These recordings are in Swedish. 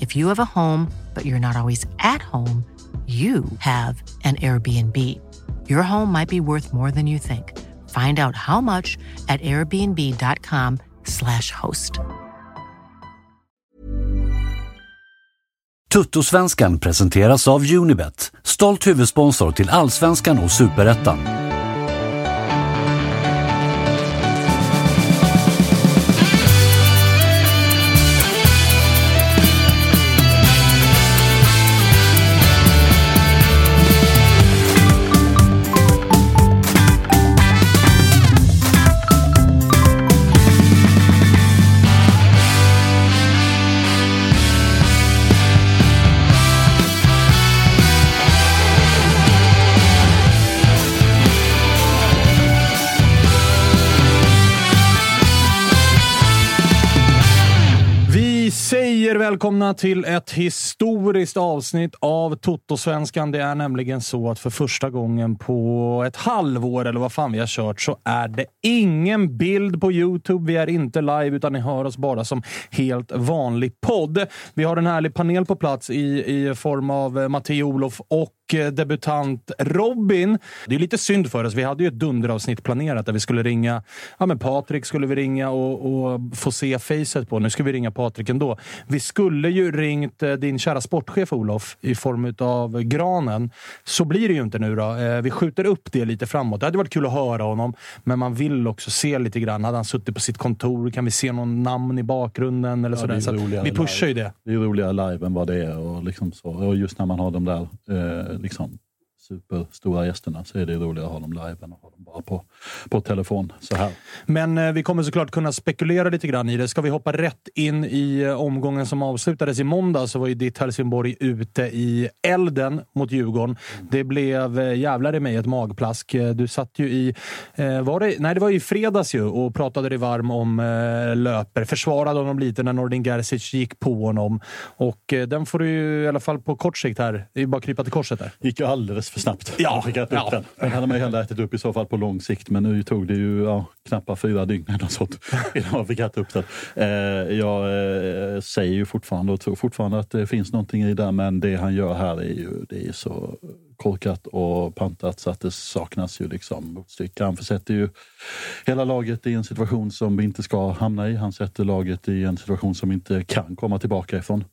If you have a home, but you're not always at home, you have an Airbnb. Your home might be worth more than you think. Find out how much at airbnb.com/slash host. Tuttosvenskan presenteras av Unibet, stolt huvudsponsor till Allsvenskan och Superettan. Välkomna till ett historiskt avsnitt av Toto-svenskan. Det är nämligen så att för första gången på ett halvår, eller vad fan vi har kört, så är det ingen bild på Youtube. Vi är inte live, utan ni hör oss bara som helt vanlig podd. Vi har en härlig panel på plats i, i form av eh, Matteo Olof och debutant Robin. Det är lite synd för oss. Vi hade ju ett dunderavsnitt planerat där vi skulle ringa... Ja, men Patrik skulle vi ringa och, och få se facet på. Nu ska vi ringa Patrik ändå. Vi skulle ju ringt eh, din kära sportchef Olof i form av Granen. Så blir det ju inte nu då. Eh, Vi skjuter upp det lite framåt. Det hade varit kul att höra honom, men man vill också se lite grann. Hade han suttit på sitt kontor? Kan vi se någon namn i bakgrunden? Eller Ja, sådär? Så vi pushar ju det. Det är roligare live än vad det är. Och, liksom så. och just när man har de där eh, liksom, superstora gästerna så är det roligare att ha dem live än att ha dem bara på, på telefon. Så här. Men eh, vi kommer såklart kunna spekulera lite grann i det. Ska vi hoppa rätt in i eh, omgången som avslutades i måndag så var ju ditt Helsingborg ute i elden mot Djurgården. Det blev eh, jävlar i mig ett magplask. Eh, Du satt ju i... Eh, var det, nej, det var i fredags ju och pratade dig varm om löper. Försvarade honom lite när Nordin Gerzic gick på honom. Och den får du ju i alla fall på kort sikt här. Det är ju bara att krypa till korset där. gick ju alldeles för snabbt. Ja, upp ja. den. Den hade man ju hellre ätit upp i så fall på lång sikt. Men nu tog det ju ja, knappt fyra dygn eller sånt innan man fick äta upp den. Eh, jag eh, säger ju fortfarande och tror fortfarande att det finns någonting i det. Men det han gör här är ju, det är så korkat och pantat så att det saknas ju liksom motstycke. Han försätter ju hela laget i en situation som vi inte ska hamna i. Han sätter laget i en situation som vi inte kan komma tillbaka ifrån.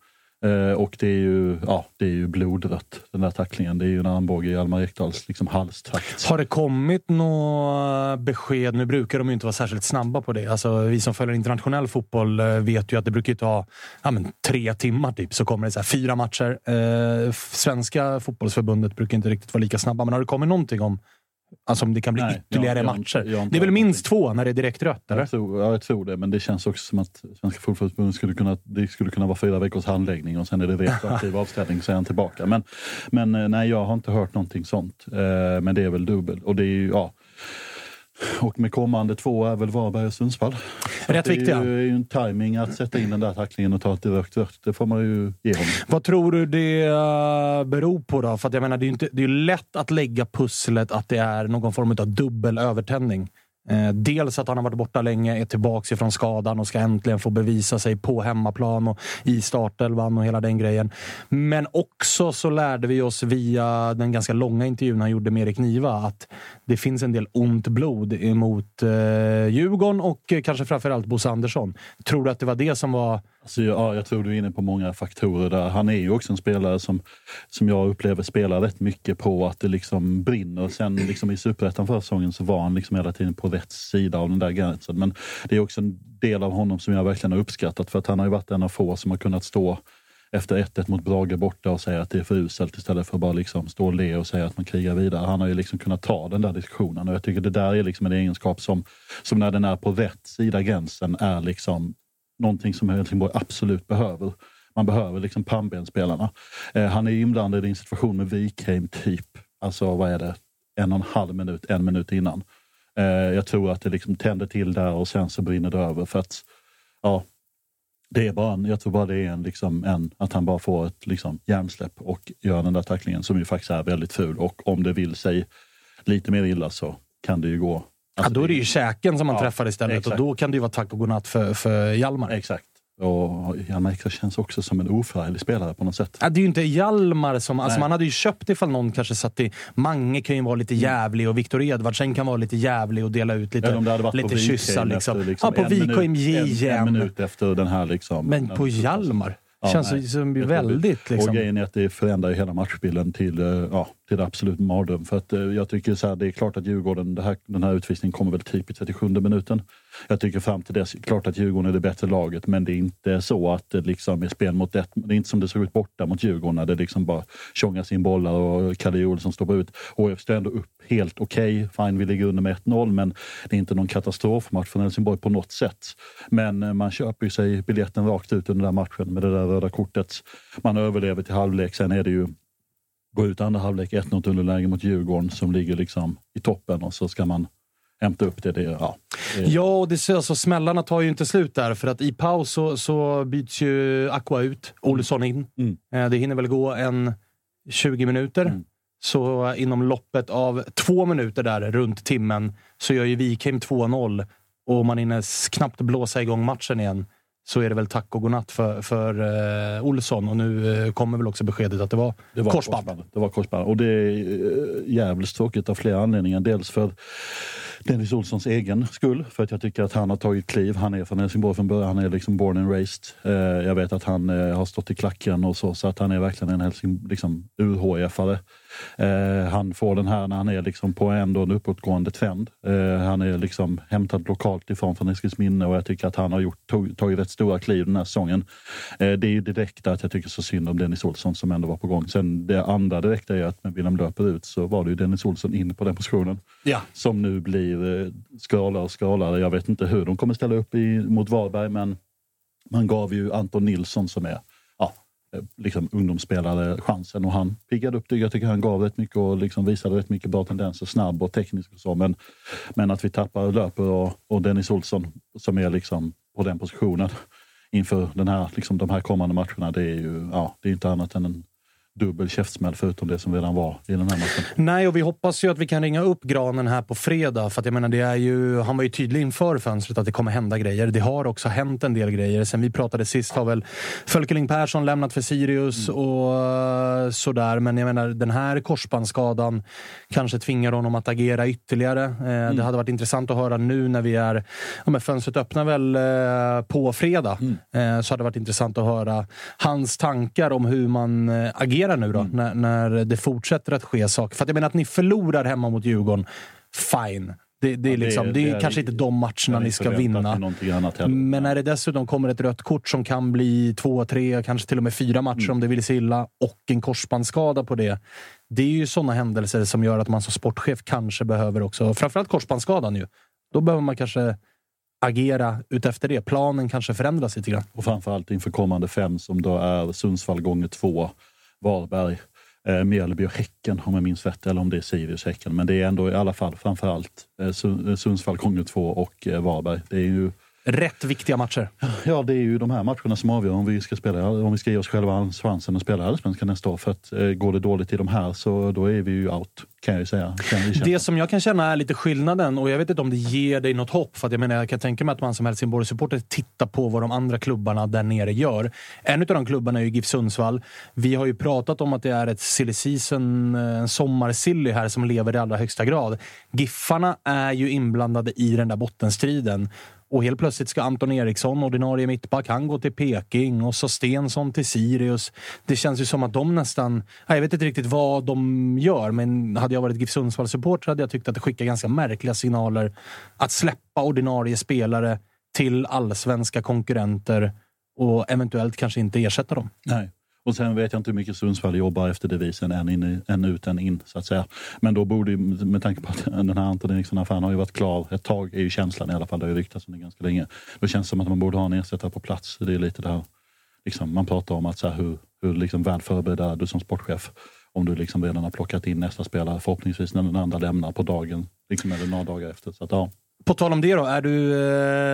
Eh, och det är ju, ja, det är ju blodrött, den där tacklingen. Det är ju en armbåge i Almar Ekdals liksom, halstrakt. Har det kommit några besked? Nu brukar de ju inte vara särskilt snabba på det. Alltså, vi som följer internationell fotboll eh, vet ju att det brukar ta ja, men, tre timmar typ, så kommer det så här, fyra matcher. Eh, svenska fotbollsförbundet brukar inte riktigt vara lika snabba, men har det kommit någonting om Alltså om det kan bli Nej, ytterligare jag- jag- matcher. jag det är väl minst två när det är direkt rött? Eller? Jag tror, ja, jag tror det, men det känns också som att Svenska fotbollsförbundet skulle kunna, det skulle kunna vara fyra veckors handläggning och sen är det retroaktiv avställning så är han tillbaka. Men, men eh, nej, jag har inte hört någonting sånt. Eh, men det är väl dubbel. Och det är ju, ja, Och med kommande två är väl Varberg och Sundsvall. Rätt viktiga. Det är ju en timing att sätta in den där tacklingen och ta ett direkt rött. Det får man ju ge honom. Vad tror du det eh, beror på då? För jag menar, det är ju inte, det är lätt att lägga pusslet att det är någon form av dubbel övertändning. Eh, dels att han har varit borta länge, är tillbaka ifrån skadan och ska äntligen få bevisa sig på hemmaplan och i startelvan och hela den grejen. Men också så lärde vi oss via den ganska långa intervjun han gjorde med Erik Niva att det finns en del ont blod emot eh, Djurgården och eh, kanske framförallt Bosse Andersson. Tror du att det var det som var Alltså, ja, jag tror du är inne på många faktorer där. Han är ju också en spelare som, som jag upplever spelar rätt mycket på att det liksom brinner. Sen liksom i Superettan förra säsongen så var han liksom hela tiden på rätt sida av den där gränsen. Men det är också en del av honom som jag verkligen har uppskattat för att han har ju varit en av få som har kunnat stå efter 1-1 mot Brage borta och säga att det är för uselt istället för att bara liksom stå och le och säga att man krigar vidare. Han har ju liksom kunnat ta den där diskussionen och jag tycker det där är liksom en egenskap som, som när den är på rätt sida gränsen är liksom någonting som Helsingborg absolut behöver. Man behöver liksom pannbensspelarna. Eh, han är inblandad i en situation med Wikheim typ, alltså vad är det, en och en halv minut, en minut innan. Eh, jag tror att det liksom tänder till där och sen så brinner det över för att ja, det är bara en, jag tror bara det är en, liksom en, att han bara får ett liksom, hjärnsläpp och gör den där tacklingen som ju faktiskt är väldigt ful och om det vill sig lite mer illa så kan det ju gå Alltså, ja, då är det ju käken som man ja, träffar istället exakt. och då kan det ju vara tack och godnatt för, för Hjalmar. Exakt. Och Hjalmar känns också som en oförarglig spelare på något sätt. Ja, det är ju inte Hjalmar som... Alltså man hade ju köpt ifall någon kanske satt i... Mange kan ju vara lite jävlig och Viktor Edvardsen kan vara lite jävlig och dela ut lite, ja, lite kyssar. Liksom. liksom ja, på VKM en, en minut efter den här liksom... Men på Hjalmar? Ja, känns nej. som väldigt... Liksom. Och grejen är att det förändrar ju hela matchbilden till, ja, till det absolut mardröm. För att eh, jag tycker så här, det är klart att Djurgården, här, den här utvisningen kommer väl typ i 37 minuten. Jag tycker fram till dess, klart att Djurgården är det bättre laget, men det är inte så att det liksom är spel mot ett. Det är inte som det såg ut borta mot Djurgården när det liksom bara tjongas in bollar och Kalle Olsson står ut. HF står ändå upp helt okej. Okay. Fine, vi ligger under med 1-0, men det är inte någon katastrofmatch för Helsingborg på något sätt. Men eh, man köper ju sig biljetten rakt ut under den matchen med det där röda kortet. Man överlever till halvlek, sen är det ju gå ut andra halvlek 1-0 underläge mot Djurgården som ligger liksom i toppen och så ska man hämta upp det. det ja, det... ja och det, alltså, smällarna tar ju inte slut där för att i paus så, så byts ju Aqua ut, Olsson in. Mm. Eh, det hinner väl gå en 20 minuter. Mm. Så inom loppet av två minuter där, runt timmen, så gör ju Wikheim 2-0 och man hinner knappt blåsa igång matchen igen så är det väl tack och godnatt för, för uh, Olsson. Och nu uh, kommer väl också beskedet att det var, det var korsband. korsband. Det var korsband. Och det är uh, jävligt tråkigt av flera anledningar. Dels för Dennis Olssons egen skull, för att jag tycker att han har tagit kliv. Han är från Helsingborg från början, han är liksom born and raised. Jag vet att han har stått i klacken och så, så att han är verkligen en Helsing, liksom, ur-HIF-are. Eh, han får den här när han är liksom på ändå en uppåtgående trend. Eh, han är liksom hämtad lokalt ifrån från Eskilsminne och jag tycker att han har gjort, tog, tagit rätt stora kliv den här säsongen. Eh, det är ju direkt att jag tycker så synd om Dennis Olsson som ändå var på gång. Sen det andra direkta är att när Wilhelm löper ut så var det ju Dennis Olsson in på den positionen. Ja. Som nu blir eh, skralare och skralare. Jag vet inte hur de kommer ställa upp i, mot Varberg men man gav ju Anton Nilsson som är liksom, ungdomsspelare chansen och han piggade upp det. Jag tycker han gav rätt mycket och liksom visade rätt mycket bra tendenser, snabb och teknisk och så. Men, men att vi tappar Löper och, och Dennis Olsson som är liksom på den positionen inför den här, liksom, de här kommande matcherna, det är ju ja, det är inte annat än en dubbel käftsmäll förutom det som redan var i den här matchen. Nej, och vi hoppas ju att vi kan ringa upp Granen här på fredag. För att jag menar, det är ju, han var ju tydlig inför fönstret att det kommer hända grejer. Det har också hänt en del grejer. Sen vi pratade sist har väl Fölkeling Persson lämnat för Sirius mm. och uh, sådär. Men jag menar, den här korsbandsskadan kanske tvingar honom att agera ytterligare. Uh, mm. Det hade varit intressant att höra nu när vi är... Ja, men fönstret öppnar väl uh, på fredag. Mm. så hade det varit intressant att höra hans tankar om hur man agerar agera nu då, mm. när, när det fortsätter att ske saker? För att jag menar att ni förlorar hemma mot Djurgården, fine. Det, det, är, liksom, det, är, det är kanske inte de matcherna ni ska vinna. Men när det dessutom kommer ett rött kort som kan bli två, tre, kanske till och med fyra matcher mm. om det vill sig illa och en korsbandsskada på det. Det är ju sådana händelser som gör att man som sportchef kanske behöver också, framförallt korsbandsskadan ju. Då behöver man kanske agera utefter det. Planen kanske förändras lite grann. Och framförallt inför kommande fem som då är Sundsvall gånger två Varberg, eh, Mjällby och Häcken om jag minns rätt, eller om det är Sirius Häcken. Men det är ändå i alla fall framförallt eh, eh Sundsvall, gånger 2 och eh, Varberg. Det är ju Rätt viktiga matcher. Ja, det är ju de här matcherna som avgör om vi ska, spela, om vi ska ge oss själva svansen och spela allsvenskan nästa år. För att eh, går det dåligt i de här så då är vi ju out, kan jag ju säga. det som jag kan känna är lite skillnaden, och jag vet inte om det ger dig något hopp, för att jag menar, jag kan tänka mig att man som Helsingborg-supporter tittar på vad de andra klubbarna där nere gör. En av de klubbarna är ju GIF Sundsvall. Vi har ju pratat om att det är ett silly season, en sommarsilly här som lever i allra högsta grad. Giffarna är ju inblandade i den där bottenstriden. Och helt plötsligt ska Anton Eriksson, ordinarie mittback, han gå till Peking och så Stensson till Sirius. Det känns ju som att de nästan... Jag vet inte riktigt vad de gör, men hade jag varit GIF Sundsvall-supporter hade jag tyckt att det skickar ganska märkliga signaler att släppa ordinarie spelare till allsvenska konkurrenter och eventuellt kanske inte ersätta dem. Nej. Och sen vet jag inte hur mycket Sundsvall jobbar efter devisen en, in, en ut, en in. så att säga. Men då borde med tanke på att den här Anton Eriksson-affären har ju varit klar ett tag, är ju känslan i alla fall. Det har ju ryktats om det ganska länge. Då känns det som att man borde ha en ersättare på plats. Det är lite det här, liksom, man pratar om att så här, hur, hur liksom väl förberedd är du som sportchef? Om du liksom redan har plockat in nästa spelare, förhoppningsvis när den andra lämnar på dagen, liksom, eller några dagar efter. Så att, ja. På tal om det då, är du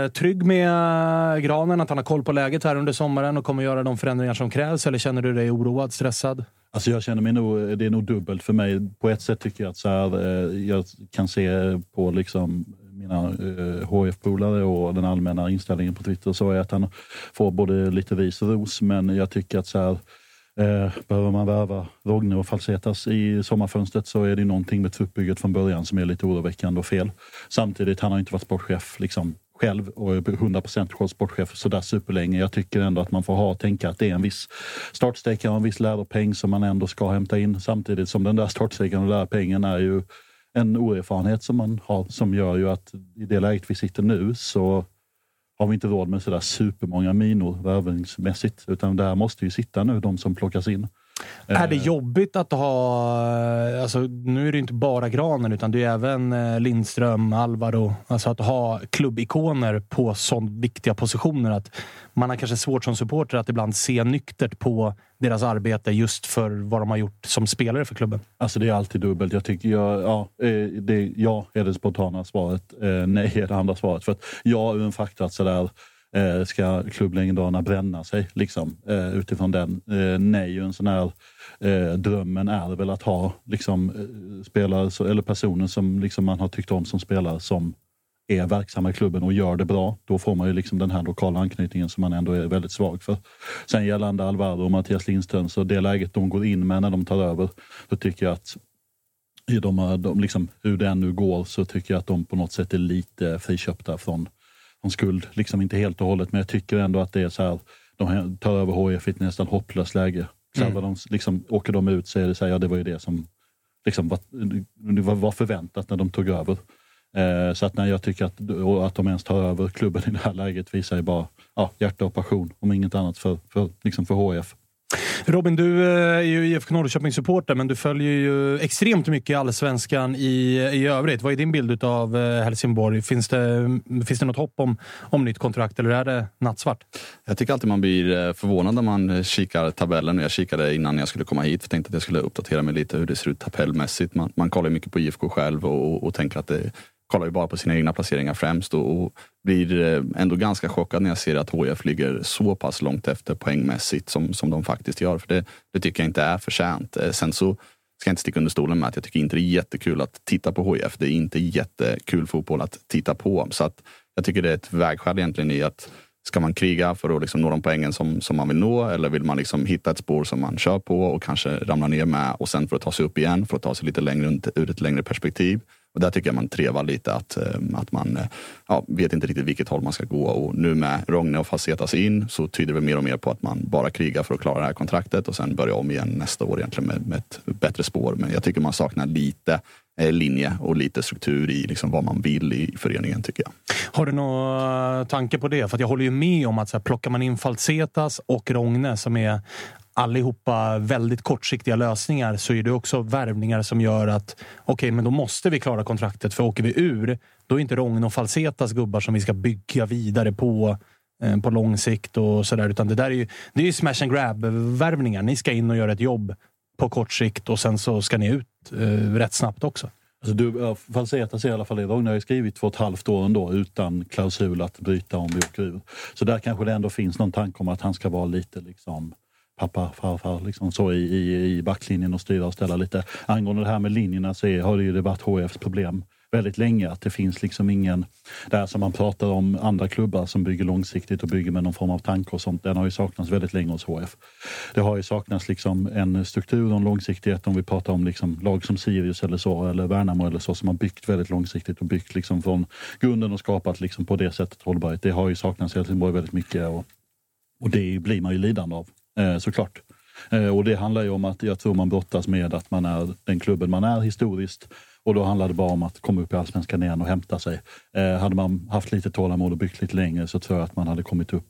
eh, trygg med eh, Granen? Att han har koll på läget här under sommaren och kommer göra de förändringar som krävs? Eller känner du dig oroad, stressad? Alltså jag känner mig nog, det är nog dubbelt för mig. På ett sätt tycker jag att så här, eh, jag kan se på liksom mina eh, HF-polare och den allmänna inställningen på Twitter så är att han får både lite ris och ros. Men jag tycker att så här, Eh, behöver man värva Rogne och Falsetas i sommarfönstret så är det någonting med truppbygget från början som är lite oroväckande och fel. Samtidigt, han har inte varit sportchef liksom, själv och är 100% sportchef sådär superlänge. Jag tycker ändå att man får ha tänka att det är en viss startsträcka och en viss läropeng som man ändå ska hämta in. Samtidigt som den där startsträckan och lärpengen är ju en oerfarenhet som man har som gör ju att i det läget vi sitter nu så har vi inte råd med sådär supermånga minor värvningsmässigt. Utan där måste ju sitta nu de som plockas in. Är det eh. jobbigt att ha... Alltså, nu är det inte bara Granen, utan det är även eh, Lindström, Alvaro. Alltså att ha klubbikoner på så viktiga positioner. att Man har kanske svårt som supporter att ibland se nyktert på deras arbete just för vad de har gjort som spelare för klubben. Alltså det är alltid dubbelt. Jag tycker jag, ja, eh, det, ja är det spontana svaret. Nej är det andra svaret. För att ja, ur en faktor att sådär eh, ska klubblegendarerna bränna sig liksom, eh, utifrån den? Eh, nej, en sån här eh, drömmen är väl att ha liksom, eh, spelare eller personer som liksom, man har tyckt om som spelare som är verksamma i klubben och gör det bra. Då får man ju liksom den här lokala anknytningen som man ändå är väldigt svag för. Sen gällande Alvaro och Mattias Lindström, så det läget de går in med när de tar över, så tycker jag att de, de, liksom, hur det än nu går så tycker jag att de på något sätt är lite friköpta från någon skuld, liksom inte helt och hållet, men jag tycker ändå att det är så här, de tar över HIF i ett nästan hopplöst läge. Så mm. de, liksom, åker de ut så är det så här, ja det var ju det som liksom var, var förväntat när de tog över. Eh, så att när jag tycker att, att de ens tar över klubben i det här läget visar ju bara ja, hjärta och passion, om inget annat för, för, liksom för HIF. Robin, du eh, är ju IFK Norrköping-supporter, men du följer ju extremt mycket allsvenskan i, i övrigt. Vad är din bild av eh, Helsingborg? Finns det, mm, finns det något hopp om, om nytt kontrakt eller är det nattsvart? Jag tycker alltid man blir eh, förvånad när man kikar tabellen. Jag kikade innan jag skulle komma hit för jag tänkte att jag skulle uppdatera mig lite hur det ser ut tabellmässigt. Man, man kollar mycket på IFK själv och, och tänker att det kollar ju bara på sina egna placeringar främst och, och blir eh, ändå ganska chockad när jag ser att HIF ligger så pass långt efter poängmässigt som, som de faktiskt gör. För det, det tycker jag inte är förtjänt. Eh, sen så ska jag inte sticka under stolen med att jag tycker inte det är jättekul att titta på HIF. Det är inte jättekul fotboll att titta på. Så att jag tycker det är ett vägskäl egentligen i att Ska man kriga för att liksom nå de poängen som, som man vill nå eller vill man liksom hitta ett spår som man kör på och kanske ramlar ner med och sen för att ta sig upp igen, för att ta sig lite längre ur ett längre perspektiv. Och där tycker jag man trevar lite att, ehm, att man eh, ja, vet inte riktigt vilket håll man ska gå. Och nu med Rogne och Facetas in så tyder det mer och mer på att man bara krigar för att klara det här kontraktet och sen börja om igen nästa år egentligen med, med ett bättre spår. Men jag tycker man saknar lite eh, linje och lite struktur i liksom vad man vill i föreningen tycker jag. Har du någon tanke på det? För jag håller ju med om att så här, plockar man in Falsetas och Rogne som är allihopa väldigt kortsiktiga lösningar så är det också värvningar som gör att okej, okay, men då måste vi klara kontraktet för åker vi ur, då är inte Rogn och Falsetas gubbar som vi ska bygga vidare på eh, på lång sikt och sådär. Utan det där är ju, det är ju smash and grab värvningar. Ni ska in och göra ett jobb på kort sikt och sen så ska ni ut eh, rätt snabbt också. Alltså du, Falseta ser i alla fall det. Ragnar har ju skrivit två och ett halvt år ändå utan klausul att bryta om vi åker ur. Så där kanske det ändå finns någon tanke om att han ska vara lite liksom pappa, farfar, liksom så i, i, i backlinjen och styra och ställa lite. Angående det här med linjerna så är, har det ju varit HFs problem väldigt länge. Att det finns liksom ingen... Det här som man pratar om andra klubbar som bygger långsiktigt och bygger med någon form av tanke och sånt. Den har ju saknats väldigt länge hos HF. Det har ju saknats liksom en struktur och en långsiktighet om vi pratar om liksom lag som Sirius eller så eller Värnamo eller så som har byggt väldigt långsiktigt och byggt liksom från grunden och skapat liksom på det sättet hållbarhet. Det har ju saknats i Helsingborg väldigt mycket och, och det blir man ju lidande av Eh, såklart. Eh, och det handlar ju om att jag tror man brottas med att man är den klubben man är historiskt och då handlar det bara om att komma upp i allsvenskan igen och hämta sig. Eh, hade man haft lite tålamod och byggt lite längre så tror jag att man hade kommit upp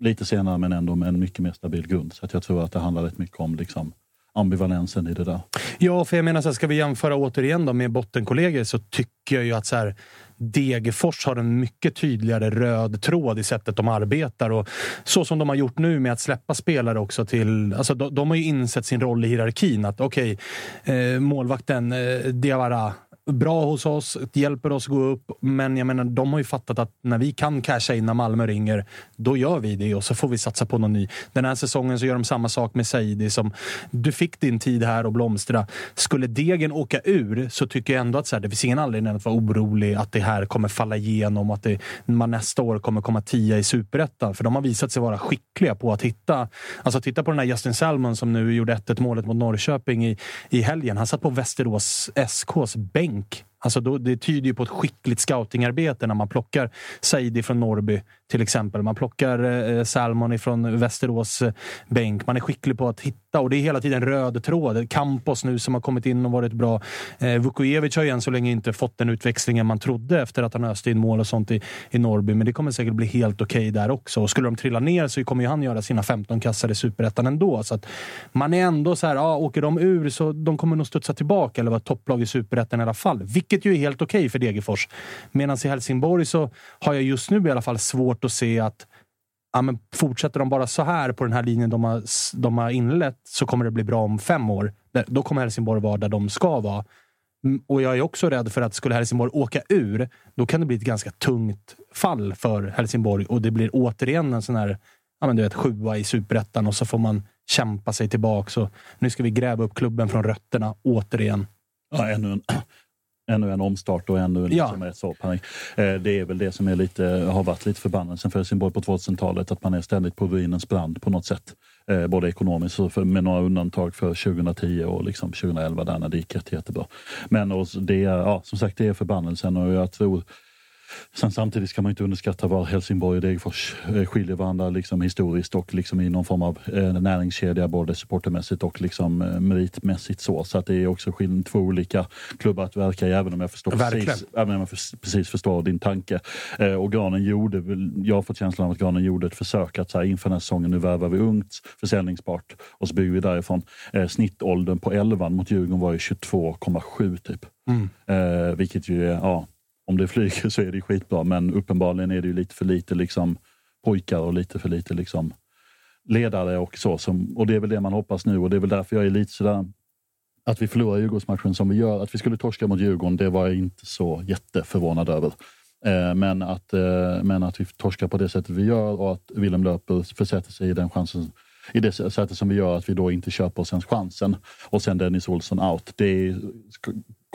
lite senare men ändå med en mycket mer stabil grund. Så att jag tror att det handlar rätt mycket om liksom, ambivalensen i det där. Ja, för jag menar, så här, ska vi jämföra återigen då med bottenkollegor så tycker jag ju att så här, Degerfors har en mycket tydligare röd tråd i sättet de arbetar. Och så som de har gjort nu med att släppa spelare också till... Alltså de, de har ju insett sin roll i hierarkin. Att okej, okay, eh, målvakten eh, Diawara bra hos oss, hjälper oss gå upp. Men jag menar, de har ju fattat att när vi kan casha in när Malmö ringer, då gör vi det och så får vi satsa på någon ny. Den här säsongen så gör de samma sak med Saidi som du fick din tid här och blomstra. Skulle Degen åka ur så tycker jag ändå att så här, det finns ingen anledning att vara orolig att det här kommer falla igenom, att det, man nästa år kommer komma tia i superettan. För de har visat sig vara skickliga på att hitta... Alltså titta på den här Justin Salmon som nu gjorde 1-1 målet mot Norrköping i, i helgen. Han satt på Västerås SKs bänk bänk. Alltså då, det tyder ju på ett skickligt scoutingarbete när man plockar Saidi från Norrby till exempel. Man plockar eh, Salmon från Västerås eh, bänk. Man är skicklig på att hitta och det är hela tiden röd tråd. Campos nu som har kommit in och varit bra. Eh, Vukojevic har ju än så länge inte fått den utväxlingen man trodde efter att han öste in mål och sånt i, i Norrby. Men det kommer säkert bli helt okej okay där också. Och skulle de trilla ner så kommer ju han göra sina 15 kassar i superettan ändå. Så att man är ändå så här, ja, åker de ur så de kommer nog studsa tillbaka eller vara topplag i superettan i alla fall. Vilket ju är helt okej okay för Degerfors. Medan i Helsingborg så har jag just nu i alla fall svårt svårt att se att ja, men fortsätter de bara så här på den här linjen de har, de har inlett så kommer det bli bra om fem år. Då kommer Helsingborg vara där de ska vara. Mm, och jag är också rädd för att skulle Helsingborg åka ur, då kan det bli ett ganska tungt fall för Helsingborg och det blir återigen en sån här ja, men du vet, sjua i superettan och så får man kämpa sig tillbaka. Så nu ska vi gräva upp klubben från rötterna återigen. Ja, ännu en, ännu en omstart och ännu liksom ja. ett såppanik. Eh, det är väl det som är lite, har varit lite förbannelsen för Helsingborg på 2000-talet, att man är ständigt på ruinens brand på något sätt. Eh, både ekonomiskt och med några undantag för 2010 och liksom 2011 där när det gick jättebra. Men och det, ja, som sagt, det är förbannelsen och jag tror Sen samtidigt ska man inte underskatta var Helsingborg och Degerfors eh, skiljer varandra liksom historiskt och liksom i någon form av eh, näringskedja både supportermässigt och liksom eh, meritmässigt. Så, så att det är också skill- två olika klubbar att verka i, även om jag, förstår precis, även om jag för, precis förstår din tanke. Eh, och Granen gjorde, jag har fått känslan av att Granen gjorde ett försök att så här, inför den här säsongen, nu värvar vi ungt, försäljningsbart och så bygger vi därifrån. Eh, snittåldern på 11 mot Djurgården var ju 22,7 typ. Mm. Eh, vilket ju är, ja, om det flyger så är det skitbra, men uppenbarligen är det ju lite för lite liksom pojkar och lite för lite liksom ledare och så. Som, och det är väl det man hoppas nu och det är väl därför jag är lite sådär att vi förlorar Djurgårdsmatchen som vi gör. Att vi skulle torska mot Djurgården, det var jag inte så jätteförvånad över. Eh, men, att, eh, men att vi torskar på det sättet vi gör och att Willem Löper försätter sig i den chansen i det sättet som vi gör, att vi då inte köper oss ens chansen. Och sen Dennis Olsson out. Det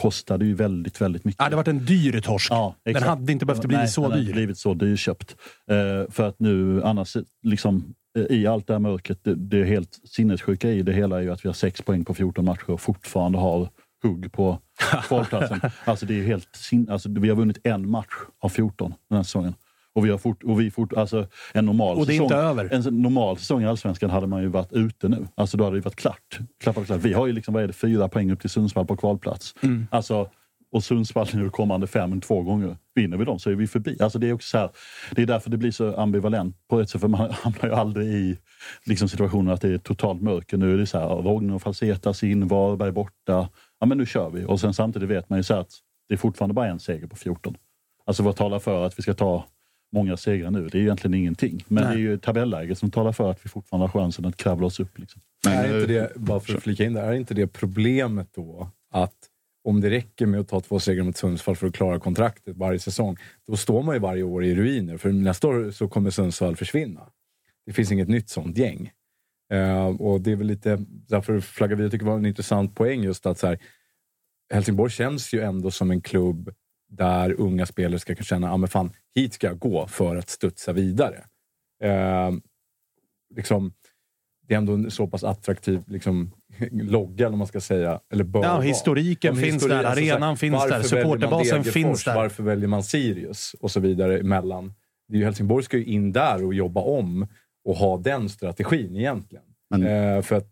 kostade ju väldigt, väldigt mycket. Ja, det varit en dyr torsk. Ja, den hade inte behövt bli Nej, så dyr. Den hade blivit så dyrköpt. Uh, för att nu annars, liksom, uh, i allt det här mörkret, det, det är helt sinnessjuka i det hela är ju att vi har sex poäng på 14 matcher och fortfarande har hugg på kvalplatsen. alltså det är helt sin, alltså, vi har vunnit en match av 14 den här säsongen. Och vi har fort, och vi fort, alltså en normal och det är säsong, inte över. En normal säsong i Allsvenskan hade man ju varit ute nu. Alltså då hade det varit klart. klart, klart. Vi har ju liksom, vad är det, fyra poäng upp till Sundsvall på kvalplats. Mm. Alltså, och Sundsvall nu kommande fem två gånger. Vinner vi dem så är vi förbi. Alltså det är också så här, det är därför det blir så ambivalent på ett sätt, för man hamnar ju aldrig i liksom situationen att det är totalt mörker. Nu är det så här, Rogner och Falsetas in, Varberg borta. Ja men nu kör vi. Och sen samtidigt vet man ju så att det är fortfarande bara en seger på 14. Alltså vad talar för att vi ska ta många segrar nu. Det är egentligen ingenting. Men Nej. det är ju tabelläget som talar för att vi fortfarande har chansen att kravla oss upp. Liksom. Men, är inte det, bara för att flika in där, är inte det problemet då att om det räcker med att ta två segrar mot Sundsvall för att klara kontraktet varje säsong, då står man ju varje år i ruiner. För nästa år så kommer Sundsvall försvinna. Det finns inget nytt sånt gäng. Eh, och det är väl lite, därför flaggar vi, jag tycker det var en intressant poäng just att så här, Helsingborg känns ju ändå som en klubb där unga spelare ska kunna känna, men fan, hit ska jag gå för att studsa vidare. Eh, liksom, det är ändå en så pass attraktiv liksom, logga, eller vad man ska säga. Eller bör Ja, historiken Om finns histori- där, alltså, arenan finns varför där, supporterbasen finns där. Varför väljer man Sirius? Och så vidare emellan. Det är ju, Helsingborg ska ju in där och jobba om och ha den strategin egentligen. Men- Eh, för att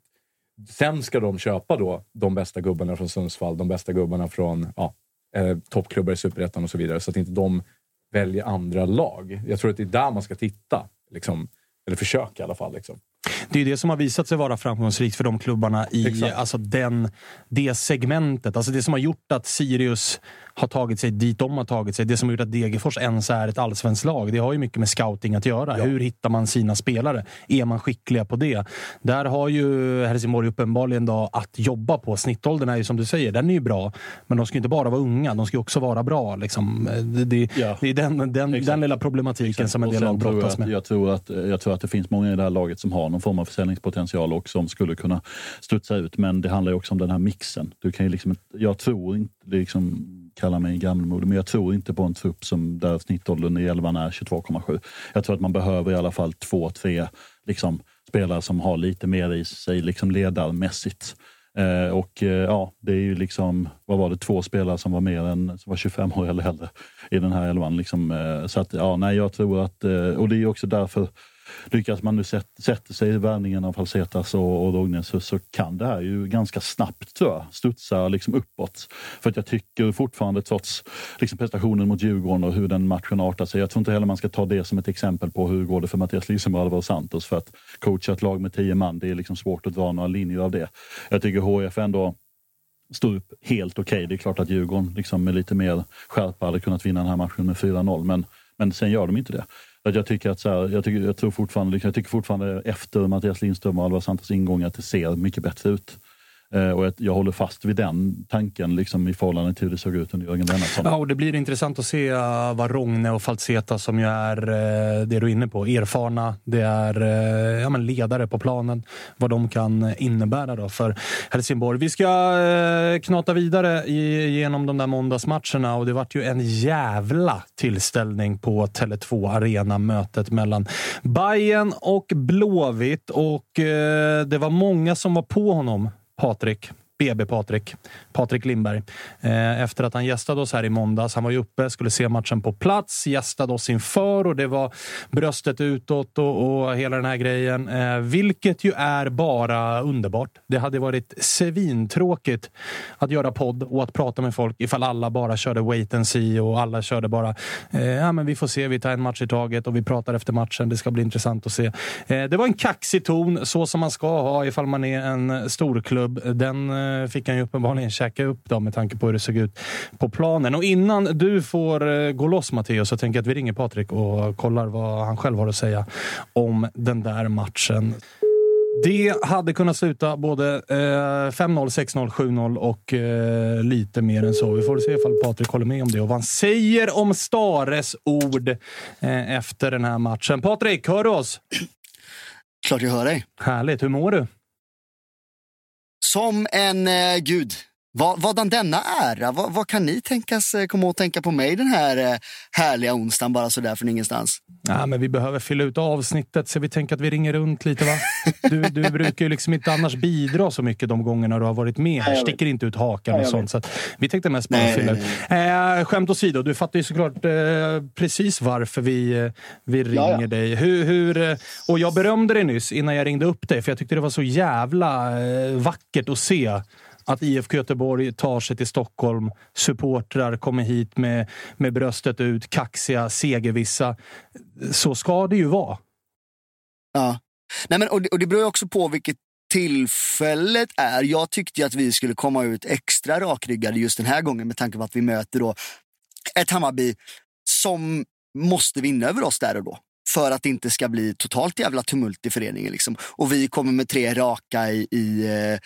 sen ska de köpa då de bästa gubbarna från Sundsvall, de bästa gubbarna från ja, eh, toppklubbar i Superettan och så vidare. Så att inte de väljer andra lag. Jag tror att det är där man ska titta. Liksom. Eller försöka i alla fall. Liksom. Det är det som har visat sig vara framgångsrikt för de klubbarna i Exakt. alltså den, det segmentet. Alltså det som har gjort att Sirius har tagit sig dit de har tagit sig. Det som har gjort att Degerfors ens är ett allsvenskt lag. Det har ju mycket med scouting att göra. Hur hittar man sina spelare? Är man skickliga på det? Där har ju Helsingborg uppenbarligen då att jobba på. Snittåldern är ju som du säger, den är ju bra. Men de ska inte bara vara unga, de ska också vara bra. Liksom. Det, det, Ja. det är den, den, Exakt. den lilla problematiken som en del lag brottas med. Jag tror, att, jag tror att det finns många i det här laget som har någon form form av försäljningspotential och som skulle kunna studsa ut. Men det handlar ju också om den här mixen. Du kan ju liksom, jag tror inte, liksom, kalla mig gammelmodig, men jag tror inte på en trupp som där snittåldern i elvan är 22,7. Jag tror att man behöver i alla fall två, tre liksom, spelare som har lite mer i sig liksom ledarmässigt. Eh, och eh, ja, det är ju liksom, vad var det, två spelare som var mer än som var 25 år eller äldre i den här elvan. Liksom, eh, så att, ja, nej, jag tror att, eh, och det är också därför lyckas man nu sätta, sig i värningen av Falsetas och, och Rognes så, så kan det här ju ganska snabbt tror jag studsa liksom uppåt. För att jag tycker fortfarande trots liksom prestationen mot Djurgården och hur den matchen artar sig. Jag tror inte heller man ska ta det som ett exempel på hur går det för Mattias Lisenberg och Alvaro Santos. För att coacha ett lag med tio man, det är liksom svårt att dra några linjer av det. Jag tycker HF ändå står upp helt okej. Det är klart att Djurgården liksom med lite mer skärpa hade kunnat vinna den här matchen med 4-0, men, men sen gör de inte det. Att Jag tycker, att så här, jag, tycker, jag, tror fortfarande, jag tycker fortfarande efter Mattias Lindström och Alvar Santos ingång att det ser mycket bättre ut. Eh, och jag, håller fast vid den tanken liksom, i förhållande till hur det såg ut under Jörgen Lennartsson. Ja, och det blir intressant att se eh, vad Rogne och Falseta, som ju är eh, det du är inne på, erfarna, det är ja, men ledare på planen, vad de kan innebära då för Helsingborg. Vi ska knata vidare genom de där måndagsmatcherna och det vart ju en jävla tillställning på Tele2 Arena, mötet mellan Bayern och Blåvitt och det var många som var på honom, Patrik. BB Patrik, Patrik Lindberg. Eh, efter att han gästade oss här i måndags. Han var ju uppe, skulle se matchen på plats, gästade oss inför och det var bröstet utåt och, och hela den här grejen. Eh, vilket ju är bara underbart. Det hade varit svintråkigt att göra podd och att prata med folk ifall alla bara körde wait and see och alla körde bara eh, ja, men vi får se, vi tar en match i taget och vi pratar efter matchen. Det ska bli intressant att se. Eh, det var en kaxig ton, så som man ska ha ifall man är en storklubb. Den eh, fick han ju uppenbarligen käka upp då, med tanke på hur det såg ut på planen. Och innan du får eh, gå loss Matteo så tänker jag att vi ringer Patrik och kollar vad han själv har att säga om den där matchen. Det hade kunnat sluta både eh, 5-0, 6-0, 7-0 och eh, lite mer än så. Vi får se ifall Patrik håller med om det och vad han säger om Stares ord eh, efter den här matchen. Patrik, hör du oss? Klart jag hör dig. Härligt. Hur mår du? Som en eh, gud. Vad, vadan denna ära? Vad, vad kan ni tänkas eh, komma och tänka på mig den här eh, härliga onsdagen bara sådär från ingenstans? Ja, men vi behöver fylla ut avsnittet så vi tänker att vi ringer runt lite. va? Du, du brukar ju liksom inte annars bidra så mycket de gångerna du har varit med. här. Sticker inte ut hakan och sånt. Så att vi tänkte mest bara fylla ut. Eh, skämt åsido, du fattar ju såklart eh, precis varför vi, eh, vi ringer Ja, ja. dig. Hur, hur, och jag berömde dig nyss innan jag ringde upp dig, för jag tyckte det var så jävla eh, vackert att se att IFK Göteborg tar sig till Stockholm, supportrar kommer hit med, med bröstet ut, kaxiga, segervissa. Så ska det ju vara. Ja. Nej, men, och, det, och det beror ju också på vilket tillfället är. Jag tyckte ju att vi skulle komma ut extra rakryggade just den här gången med tanke på att vi möter då ett Hammarby som måste vinna över oss där och då. För att det inte ska bli totalt jävla tumult i föreningen. Liksom. Och vi kommer med tre raka i, i eh,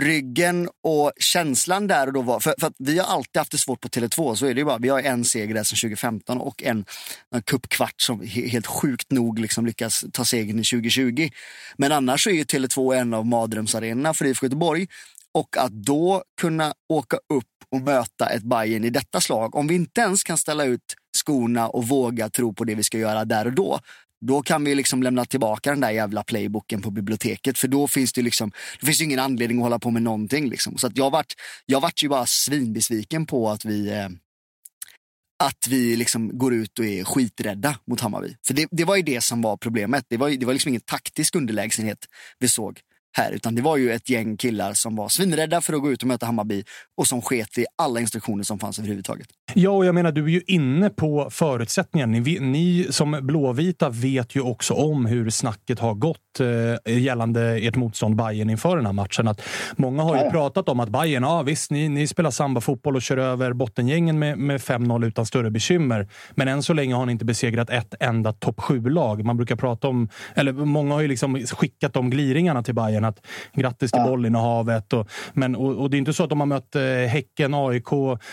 ryggen och känslan där och då var, för, för, att vi har alltid haft det svårt på Tele2, så är det ju bara, vi har en seger där sedan 2015 och en, en cupkvart som helt sjukt nog liksom lyckas ta segern i 2020. Men annars är ju Tele2 en av mardrömsarenorna för IFK Göteborg och att då kunna åka upp och möta ett Bayern i detta slag, om vi inte ens kan ställa ut skorna och våga tro på det vi ska göra där och då, då kan vi liksom lämna tillbaka den där jävla playbooken på biblioteket för då finns det liksom, det finns ingen anledning att hålla på med någonting. Liksom. Så att jag vart, jag vart ju bara svinbesviken på att vi eh, att vi liksom går ut och är skiträdda mot Hammarby. För det, det var ju det som var problemet. Det var, det var liksom ingen taktisk underlägsenhet vi såg här, utan det var ju ett gäng killar som var svinrädda för att gå ut och möta Hammarby och som sket i alla instruktioner som fanns överhuvudtaget. Ja, och jag menar, du är ju inne på förutsättningarna. Ni, ni som blåvita vet ju också om hur snacket har gått eh, gällande ert motstånd Bayern inför den här matchen. Att många har ju ja. pratat om att Bayern, ja visst, ni, ni spelar samba-fotboll och kör över bottengängen med, med 5-0 utan större bekymmer. Men än så länge har ni inte besegrat ett enda topp 7-lag. Man brukar prata om, eller många har ju liksom skickat de gliringarna till Bayern att grattis till ja. bollinnehavet. Och, men, och, och, det är inte så att de har mött eh, Häcken, AIK,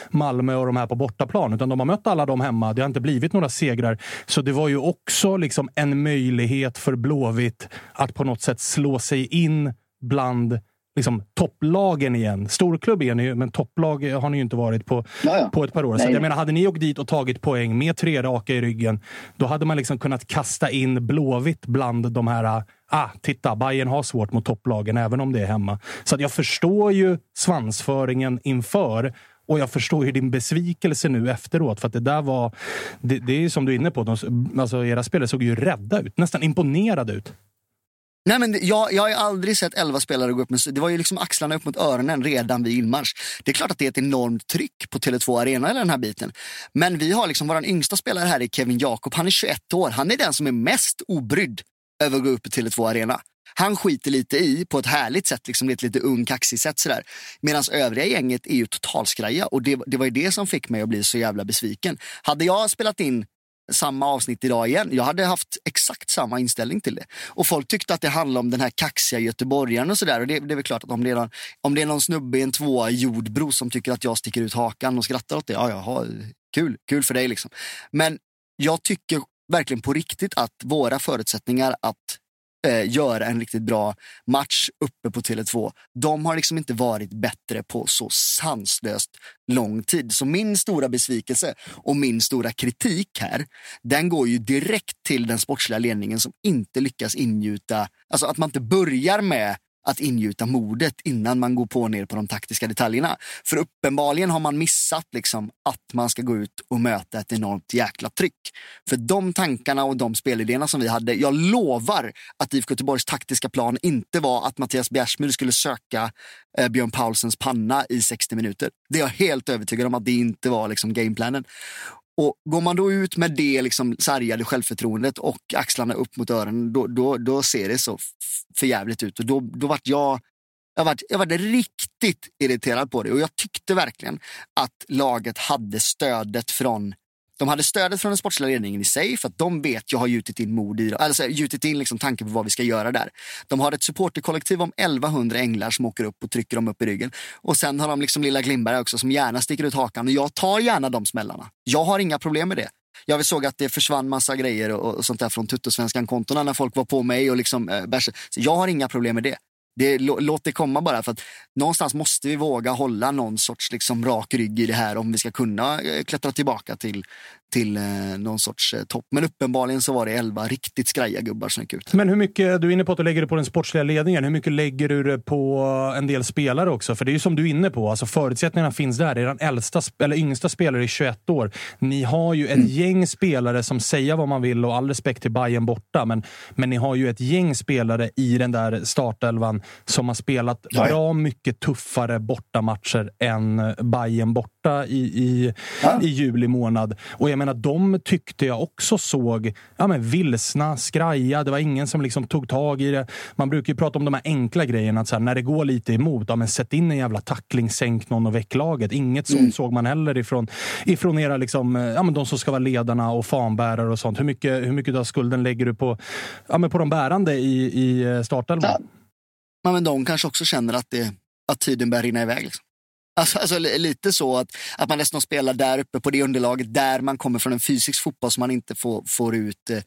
Malmö och de här på bortaplan, utan de har mött alla dem hemma. Det har inte blivit några segrar. Så det var ju också liksom en möjlighet för Blåvitt att på något sätt slå sig in bland liksom, topplagen igen. Storklubb är ni ju, men topplag har ni ju inte varit på, på ett par år. Nej. Så jag menar, hade ni åkt dit och tagit poäng med tre raka i ryggen, då hade man liksom kunnat kasta in Blåvitt bland de här ah, titta, Bayern har svårt mot topplagen även om det är hemma. Så jag förstår ju svansföringen inför och jag förstår ju din besvikelse nu efteråt. För att det där var... Det, det är som du är inne på, de, alltså era spelare såg ju rädda ut. Nästan imponerade ut. Nej, men jag, jag har aldrig sett elva spelare gå upp med... Det var ju liksom axlarna upp mot öronen redan vid inmarsch. Det är klart att det är ett enormt tryck på Tele2 Arena i den här biten. Men vi har liksom vår yngsta spelare här är Kevin Jakob. Han är 21 år. Han är den som är mest obrydd över att gå upp till Tele2 Arena. Han skiter lite i på ett härligt sätt, liksom ett lite ung kaxig sätt sådär. Medan övriga gänget är ju totalskraja och det, det var ju det som fick mig att bli så jävla besviken. Hade jag spelat in samma avsnitt idag igen. Jag hade haft exakt samma inställning till det. Och folk tyckte att det handlade om den här kaxiga göteborgaren och sådär. Och det, det är väl klart att om det är någon, om det är någon snubbe i en tvåa i jordbro som tycker att jag sticker ut hakan och skrattar åt det, ja, jaha, kul, kul för dig liksom. Men jag tycker verkligen på riktigt att våra förutsättningar att eh, göra en riktigt bra match uppe på Tele2, de har liksom inte varit bättre på så sanslöst lång tid. Så min stora besvikelse och min stora kritik här, den går ju direkt till den sportsliga ledningen som inte lyckas ingjuta, alltså att man inte börjar med att ingjuta modet innan man går på ner på de taktiska detaljerna. För uppenbarligen har man missat liksom att man ska gå ut och möta ett enormt jäkla tryck. För de tankarna och de spelidéerna som vi hade, jag lovar att IFK Göteborgs taktiska plan inte var att Mattias Bjärsmyr skulle söka eh, Björn Paulsens panna i 60 minuter. Det är jag helt övertygad om att det inte var liksom gameplanen. Och Går man då ut med det liksom sargade självförtroendet och axlarna upp mot öronen, då, då, då ser det så förjävligt ut. Och då, då vart jag, jag, vart, jag vart riktigt irriterad på det och jag tyckte verkligen att laget hade stödet från de hade stödet från den sportsliga ledningen i sig för att de vet jag har gjutit in mod i alltså gjutit in liksom tanken på vad vi ska göra där. De har ett supporterkollektiv om 1100 änglar som åker upp och trycker dem upp i ryggen. Och sen har de liksom lilla Glimberg också som gärna sticker ut hakan och jag tar gärna de smällarna. Jag har inga problem med det. Jag såg att det försvann massa grejer och, och sånt där från Tuttosvenskan-kontona när folk var på mig och liksom äh, Så jag har inga problem med det. Det, låt det komma bara. för att Någonstans måste vi våga hålla någon sorts liksom rak rygg i det här om vi ska kunna eh, klättra tillbaka till, till eh, någon sorts eh, topp. Men uppenbarligen så var det elva riktigt skraja gubbar som gick ut. Men hur mycket, du är inne på att du lägger det på den sportsliga ledningen. Hur mycket lägger du det på en del spelare också? För det är ju som du är inne på, alltså förutsättningarna finns där. Är den äldsta, eller yngsta spelare i 21 år. Ni har ju ett mm. gäng spelare som säger vad man vill och all respekt till Bayern borta. Men, men ni har ju ett gäng spelare i den där startelvan som har spelat ja. bra mycket tuffare bortamatcher än Bayern borta i, i, ja. i juli månad. Och jag menar, de tyckte jag också såg ja, men vilsna, skraja. Det var ingen som liksom tog tag i det. Man brukar ju prata om de här enkla grejerna. Att så här, när det går lite emot, ja, men sätt in en jävla tackling, sänk någon och väck laget. Inget sånt mm. såg man heller ifrån, ifrån era, liksom, ja, men de som ska vara ledarna och fanbärare och sånt. Hur mycket, hur mycket av skulden lägger du på, ja, men på de bärande i, i eh, startelvan? Ja. Men de kanske också känner att, det, att tiden börjar rinna iväg. Liksom. Alltså, alltså, lite så att, att man nästan spelar där uppe på det underlaget där man kommer från en fysisk fotboll som man inte får, får ut eh,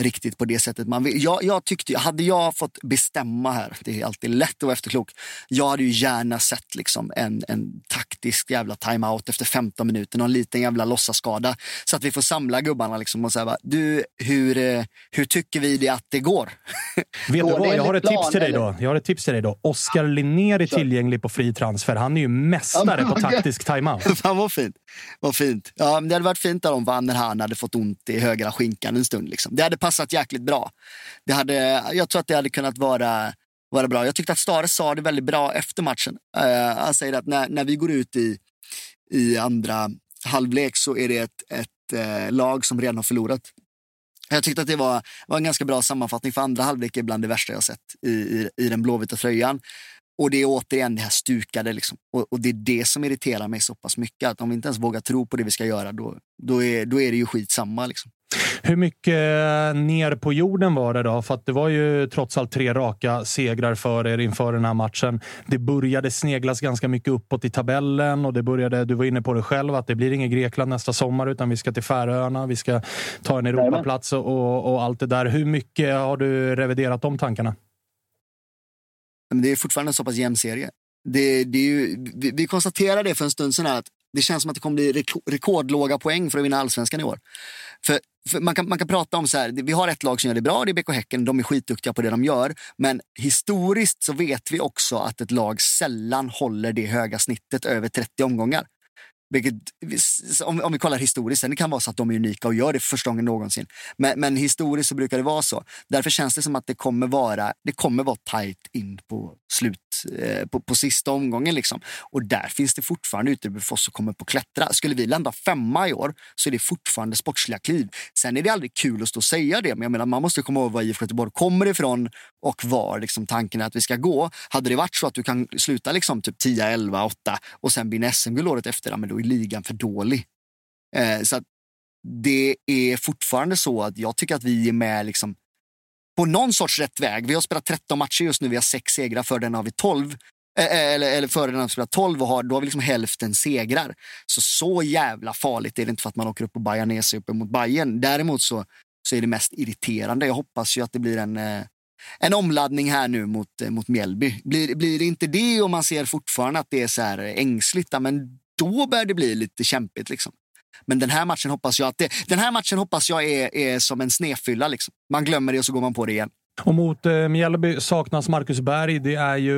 riktigt på det sättet man vill. Jag, jag tyckte, hade jag fått bestämma här, det är alltid lätt att vara efterklok. Jag hade ju gärna sett liksom en, en taktisk jävla timeout efter 15 minuter, någon liten jävla låtsaskada. Så att vi får samla gubbarna liksom och säga, du, hur, eh, hur tycker vi det att det går? Vet du vad, jag har ett tips till dig då. Jag har ett tips till dig då. Oskar Linnér är tillgänglig på fri transfer. Han är ju mest mästare på taktisk timeout. Fan vad fint. Vad fint. Ja, det hade varit fint om Van han hade fått ont i högra skinkan en stund. Liksom. Det hade passat jäkligt bra. Det hade, jag tror att det hade kunnat vara, vara bra. Jag tyckte att Stare sa det väldigt bra efter matchen. Uh, han säger att när, när vi går ut i, i andra halvlek så är det ett, ett uh, lag som redan har förlorat. Jag tyckte att det var, var en ganska bra sammanfattning för andra halvlek är bland det värsta jag sett i, i, i den blåvita tröjan. Och det är återigen det här stukade. Liksom. Och, och, det är det som irriterar mig så pass mycket. Att om vi inte ens vågar tro på det vi ska göra, då, då, är, då är det ju skitsamma. Liksom. Hur mycket ner på jorden var det då? För att det var ju trots allt tre raka segrar för er inför den här matchen. Det började sneglas ganska mycket uppåt i tabellen och det började, du var inne på det själv, att det blir ingen Grekland nästa sommar utan vi ska till Färöarna, vi ska ta en Europaplats och, och allt det där. Hur mycket har du reviderat de tankarna? Men det är fortfarande en så pass jämn serie. Det, det är ju, vi, vi konstaterade det för en stund sedan att det känns som att det kommer bli rekordlåga poäng för att vinna allsvenskan i år. För, för man, kan, man kan prata om så här, vi har ett lag som gör det bra, det är BK Häcken, de är skitduktiga på det de gör. Men historiskt så vet vi också att ett lag sällan håller det höga snittet över 30 omgångar. Vilket, om, om vi kollar historiskt, sen det kan vara så att de är unika och gör det för första gången någonsin. Men, men historiskt så brukar det vara så. Därför känns det som att det kommer vara, det kommer vara tajt in på slut, eh, på, på sista omgången. Liksom. Och där finns det fortfarande utrymme för oss att komma upp och klättra. Skulle vi landa femma i år så är det fortfarande sportsliga kliv. Sen är det aldrig kul att stå och säga det, men jag menar, man måste komma ihåg var IFK Göteborg kommer ifrån och var liksom, tanken är att vi ska gå. Hade det varit så att du kan sluta liksom, typ 10, 11, 8 och sen vinna SM-guld året efter, men då är ligan för dålig. Eh, så det är fortfarande så att jag tycker att vi är med liksom på någon sorts rätt väg. Vi har spelat 13 matcher just nu, vi har sex segrar, för den har vi 12. Eh, eh, eller, eller före den har vi spelat 12 och har, då har vi liksom hälften segrar. Så så jävla farligt är det inte för att man åker upp och bajar ner sig uppe mot Bayern. Däremot så, så är det mest irriterande. Jag hoppas ju att det blir en, eh, en omladdning här nu mot, eh, mot Mjällby. Blir, blir det inte det och man ser fortfarande att det är så här ängsligt, men då börjar det bli lite kämpigt. Liksom. Men den här matchen hoppas jag att det, den här matchen hoppas jag är, är som en snefylla. Liksom. Man glömmer det och så går man på det igen. Och mot eh, Mjällby saknas Marcus Berg. Det är ju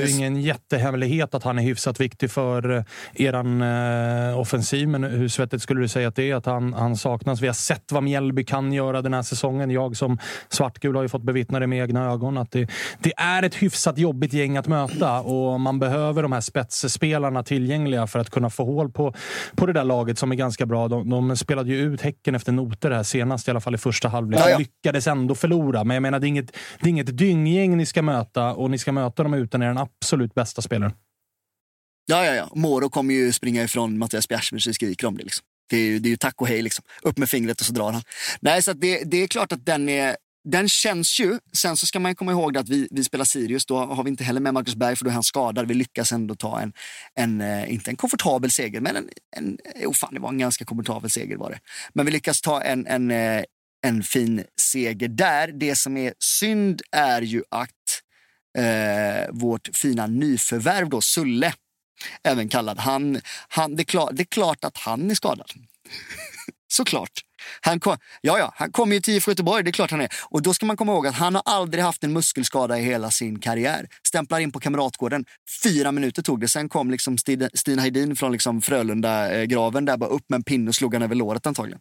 yes. ingen jättehemlighet att han är hyfsat viktig för eh, eran eh, offensiv. Men hur svettigt skulle du säga att det är att han, han saknas? Vi har sett vad Mjällby kan göra den här säsongen. Jag som svartgul har ju fått bevittna det med egna ögon. Att det, det är ett hyfsat jobbigt gäng att möta och man behöver de här spetsspelarna tillgängliga för att kunna få hål på, på det där laget som är ganska bra. De, de spelade ju ut Häcken efter noter här senast, i alla fall i första halvlek. Ja, ja. Lyckades ändå förlora, men jag menar, inget, det är inget dynggäng ni ska möta och ni ska möta dem utan er den absolut bästa spelaren. Ja, ja, ja. Moro kommer ju springa ifrån Mattias Bjärsmyr så skriker om det. Liksom. Det är, ju, det är ju tack och hej. Liksom. Upp med fingret och så drar han. Nej, så det, det är klart att den är, den känns ju. Sen så ska man komma ihåg att vi, vi spelar Sirius. Då har vi inte heller med Marcus Berg för då är han skadad. Vi lyckas ändå ta en, en eh, inte en komfortabel seger, men en, en oh fan, det var en ganska komfortabel seger var det. Men vi lyckas ta en, en, eh, en fin seger där. Det som är synd är ju att eh, vårt fina nyförvärv då, Sulle, även kallad, han, han, det, är klart, det är klart att han är skadad. Såklart. Han kom, ja, ja, han kommer ju till IFK Göteborg, det är klart han är. Och då ska man komma ihåg att han har aldrig haft en muskelskada i hela sin karriär. Stämplar in på Kamratgården. Fyra minuter tog det. Sen kom liksom Stina Hedin från liksom Frölunda-graven eh, där, bara upp med en pinne och slog han över låret antagligen.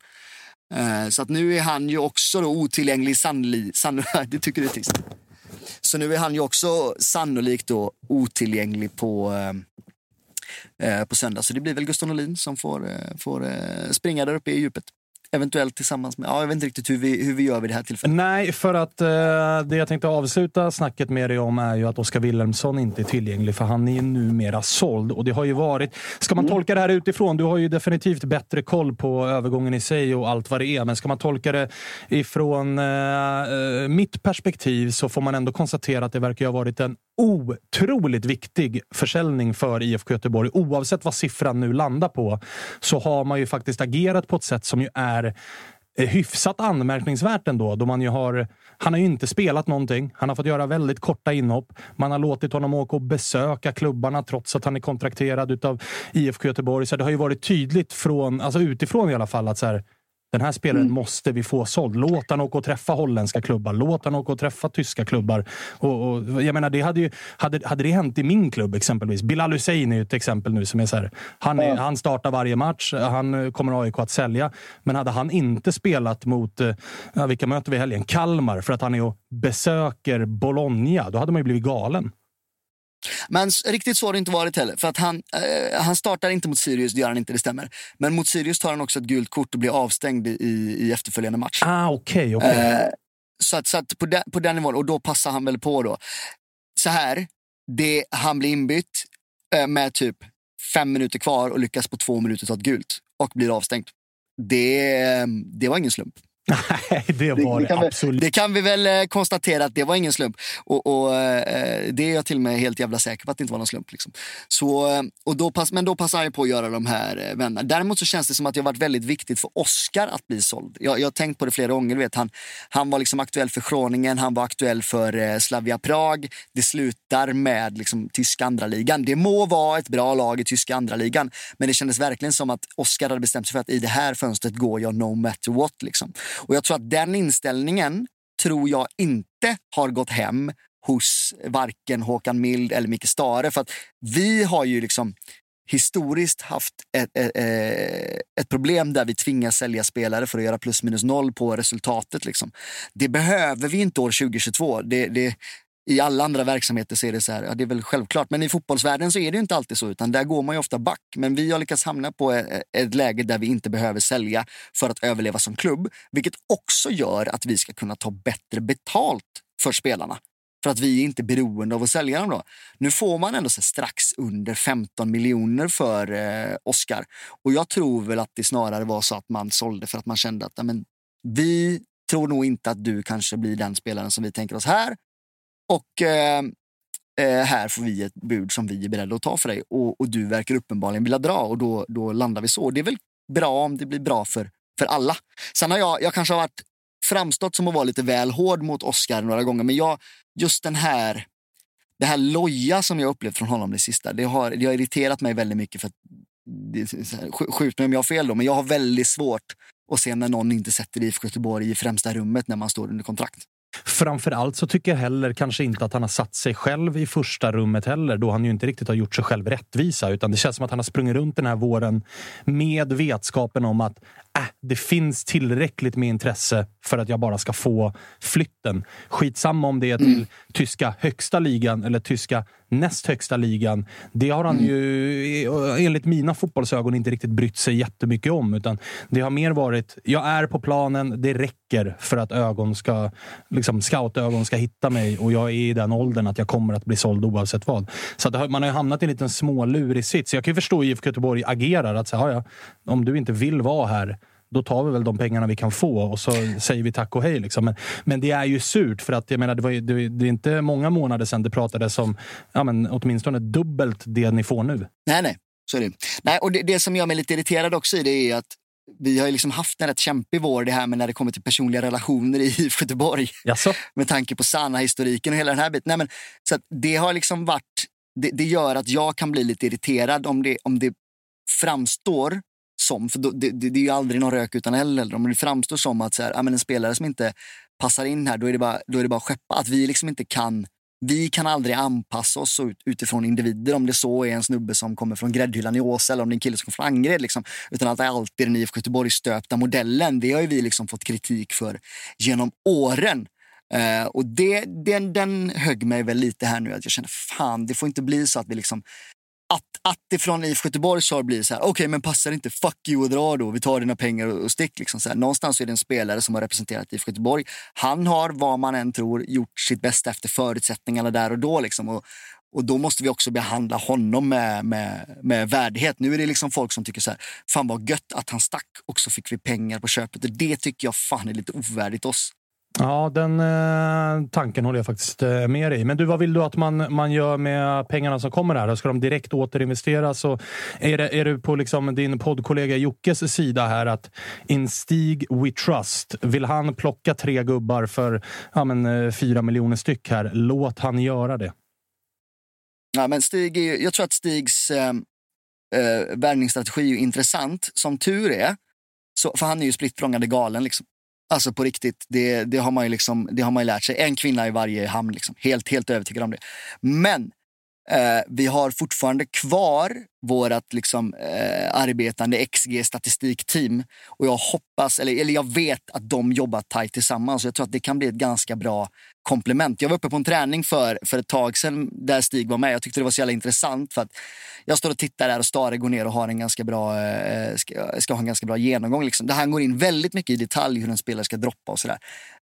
Eh, så att nu är han ju också då otillgänglig sannolikt. det tycker du är trist. Så nu är han ju också sannolikt då otillgänglig på, eh, eh på söndag. Så det blir väl Gustav Norlin som får, eh, får eh, springa där uppe i djupet. Eventuellt tillsammans med, ja, jag vet inte riktigt hur vi, hur vi gör vid det här tillfället. Nej, för att eh, det jag tänkte avsluta snacket med dig om är ju att Oskar Wilhelmsson inte är tillgänglig, för han är ju numera såld. Och det har ju varit, ska man mm. tolka det här utifrån, du har ju definitivt bättre koll på övergången i sig och allt vad det är, men ska man tolka det ifrån eh, mitt perspektiv så får man ändå konstatera att det verkar ha varit en otroligt viktig försäljning för IFK Göteborg. Oavsett vad siffran nu landar på så har man ju faktiskt agerat på ett sätt som ju är Eh, hyfsat anmärkningsvärt ändå. Då man ju har, han har ju inte spelat någonting. Han har fått göra väldigt korta inhopp. Man har låtit honom åka och besöka klubbarna trots att han är kontrakterad av IFK Göteborg. Så det har ju varit tydligt från, alltså utifrån i alla fall att så här, den här spelaren mm. måste vi få såld. Låt han åka och träffa holländska klubbar. Låt han åka och träffa tyska klubbar. Och, och jag menar, det hade, ju, hade, hade det hänt i min klubb exempelvis. Bilal Hussein är ett exempel nu som är så här, han, är, han startar varje match. Han kommer AIK att sälja. Men hade han inte spelat mot, eh, vilka möter vi i helgen? Kalmar för att han är och besöker Bologna. Då hade man ju blivit galen. Men riktigt så har det inte varit heller. För att han, eh, han startar inte mot Sirius, det gör han inte, det stämmer. Men mot Sirius tar han också ett gult kort och blir avstängd i, i efterföljande match. Ah. Okay, okay. eh, så att, så att på, den, på den nivån, och då passar han väl på då. Så här, det, han blir inbytt eh, med typ fem minuter kvar och lyckas på två minuter ta ett gult och blir avstängd. Det, det var ingen slump. Nej, det var det, det, det absolut. Vi, det kan vi väl eh, konstatera att det var ingen slump. Och, och eh, Det är jag till och med helt jävla säker på att det inte var någon slump. Liksom. Så, eh, och då pass, men då passar jag på att göra de här vännerna. Däremot så känns det som att det har varit väldigt viktigt för Oscar att bli såld. Jag, jag har tänkt på det flera gånger. Vet, han, han var liksom aktuell för Groningen, han var aktuell för eh, Slavia Prag. Det slutar med liksom, tyska andra ligan. Det må vara ett bra lag i tyska andra ligan men det kändes verkligen som att Oscar hade bestämt sig för att i det här fönstret går jag no matter what. Liksom. Och jag tror att den inställningen tror jag inte har gått hem hos varken Håkan Mild eller Micke Stare. För att vi har ju liksom historiskt haft ett, ett, ett, problem där vi tvingas sälja spelare för att göra plus minus noll på resultatet. Liksom. Det behöver vi inte år 2022. Det, det, i alla andra verksamheter så är det så här, ja, det är väl självklart. Men i fotbollsvärlden så är det inte alltid så, utan där går man ju ofta back. Men vi har lyckats hamna på eh, eh, ett läge där vi inte behöver sälja för att överleva som klubb, vilket också gör att vi ska kunna ta bättre betalt för spelarna. För att vi är inte beroende av att sälja dem. Då. Nu får man ändå så strax under 15 miljoner för eh, Oscar. Och jag tror väl att det snarare var så att man sålde för att man kände att men, vi tror nog inte att du kanske blir den spelaren som vi tänker oss här. Och eh, eh, här får vi ett bud som vi är beredda att ta för dig och, och du verkar uppenbarligen vilja dra och då, då landar vi så. Det är väl bra om det blir bra för, för alla. Sen har jag, jag kanske har varit framstått som att vara lite väl hård mot Oscar några gånger, men jag, just den här det här loja som jag upplevt från honom det sista, det har, det har irriterat mig väldigt mycket. för Skjut mig om jag har fel då, men jag har väldigt svårt att se när någon inte sätter IFK Göteborg i främsta rummet när man står under kontrakt. Framförallt så tycker jag heller kanske inte att han har satt sig själv i första rummet heller, då han ju inte riktigt har gjort sig själv rättvisa. Utan det känns som att han har sprungit runt den här våren med vetskapen om att äh, det finns tillräckligt med intresse för att jag bara ska få flytten. Skitsamma om det är till mm. tyska högsta ligan eller tyska näst högsta ligan. Det har han mm. ju eh, enligt mina fotbollsögon inte riktigt brytt sig jättemycket om. Utan det har mer varit, jag är på planen, det räcker för att ögon ska, liksom scoutögon ska hitta mig och jag är i den åldern att jag kommer att bli såld oavsett vad. Så har, man har ju hamnat i en liten smålurig sits. Jag kan ju förstå IFK Göteborg agerar. att säga, ja, Om du inte vill vara här, då tar vi väl de pengarna vi kan få och så säger vi tack och hej. Liksom. Men, men det är ju surt, för att jag menar, det, var, det, det är inte många månader sedan det pratades om ja, men, åtminstone dubbelt det ni får nu. Nej, nej. Så är det. Nej, och det, det som gör mig lite irriterad också i det är att vi har ju liksom haft en rätt kämpig vår det här med när det kommer till personliga relationer i Göteborg. Jaså? Med tanke på Sanna-historiken och hela den här biten. Nej, men, så det har liksom varit, det, det, gör att jag kan bli lite irriterad om det, om det framstår som, för det, det, det, är ju aldrig någon rök utan eld. Om det framstår som att så här, ja, men en spelare som inte passar in här, då är det bara, då är det bara att skeppa. Att vi liksom inte kan vi kan aldrig anpassa oss ut, utifrån individer, om det så är en snubbe som kommer från gräddhyllan i Åsa eller om det är en kille som kommer från Angered. Liksom. Utan att det alltid är den IFK Göteborg stöpta modellen. Det har vi liksom fått kritik för genom åren. Uh, och det, den, den högg mig väl lite här nu. att Jag känner fan, det får inte bli så att vi liksom att, att det från IF Göteborgs håll blir så här, okej okay, men passar inte, fuck you och dra då, vi tar dina pengar och, och stick. Liksom så här. Någonstans är det en spelare som har representerat IF Göteborg. Han har, vad man än tror, gjort sitt bästa efter förutsättningarna där och då. Liksom. Och, och då måste vi också behandla honom med, med, med värdighet. Nu är det liksom folk som tycker så här, fan vad gött att han stack och så fick vi pengar på köpet. Det tycker jag fan är lite ovärdigt oss. Ja, den eh, tanken håller jag faktiskt eh, med dig i. Men du, vad vill du att man, man gör med pengarna som kommer här? Ska de direkt återinvesteras? Och är, det, är du på liksom din poddkollega Jockes sida här att in Stig We Trust, vill han plocka tre gubbar för ja, men, eh, fyra miljoner styck här? Låt han göra det. Ja, men Stig är, jag tror att Stigs eh, eh värvningsstrategi är intressant. Som tur är, så, för han är ju splittrångade galen. Liksom. Alltså på riktigt, det, det, har man ju liksom, det har man lärt sig. En kvinna i varje hamn, liksom. helt, helt övertygad om det. Men eh, vi har fortfarande kvar vårt liksom, eh, arbetande XG-statistikteam. Och jag hoppas, eller, eller jag vet att de jobbar tajt tillsammans. Jag tror att det kan bli ett ganska bra komplement. Jag var uppe på en träning för, för ett tag sedan där Stig var med. Jag tyckte det var så jävla intressant för att jag står och tittar där och Stare går ner och har en ganska bra, eh, ska, ska, ha en ganska bra genomgång. Liksom. Där han går in väldigt mycket i detalj hur en spelare ska droppa och sådär.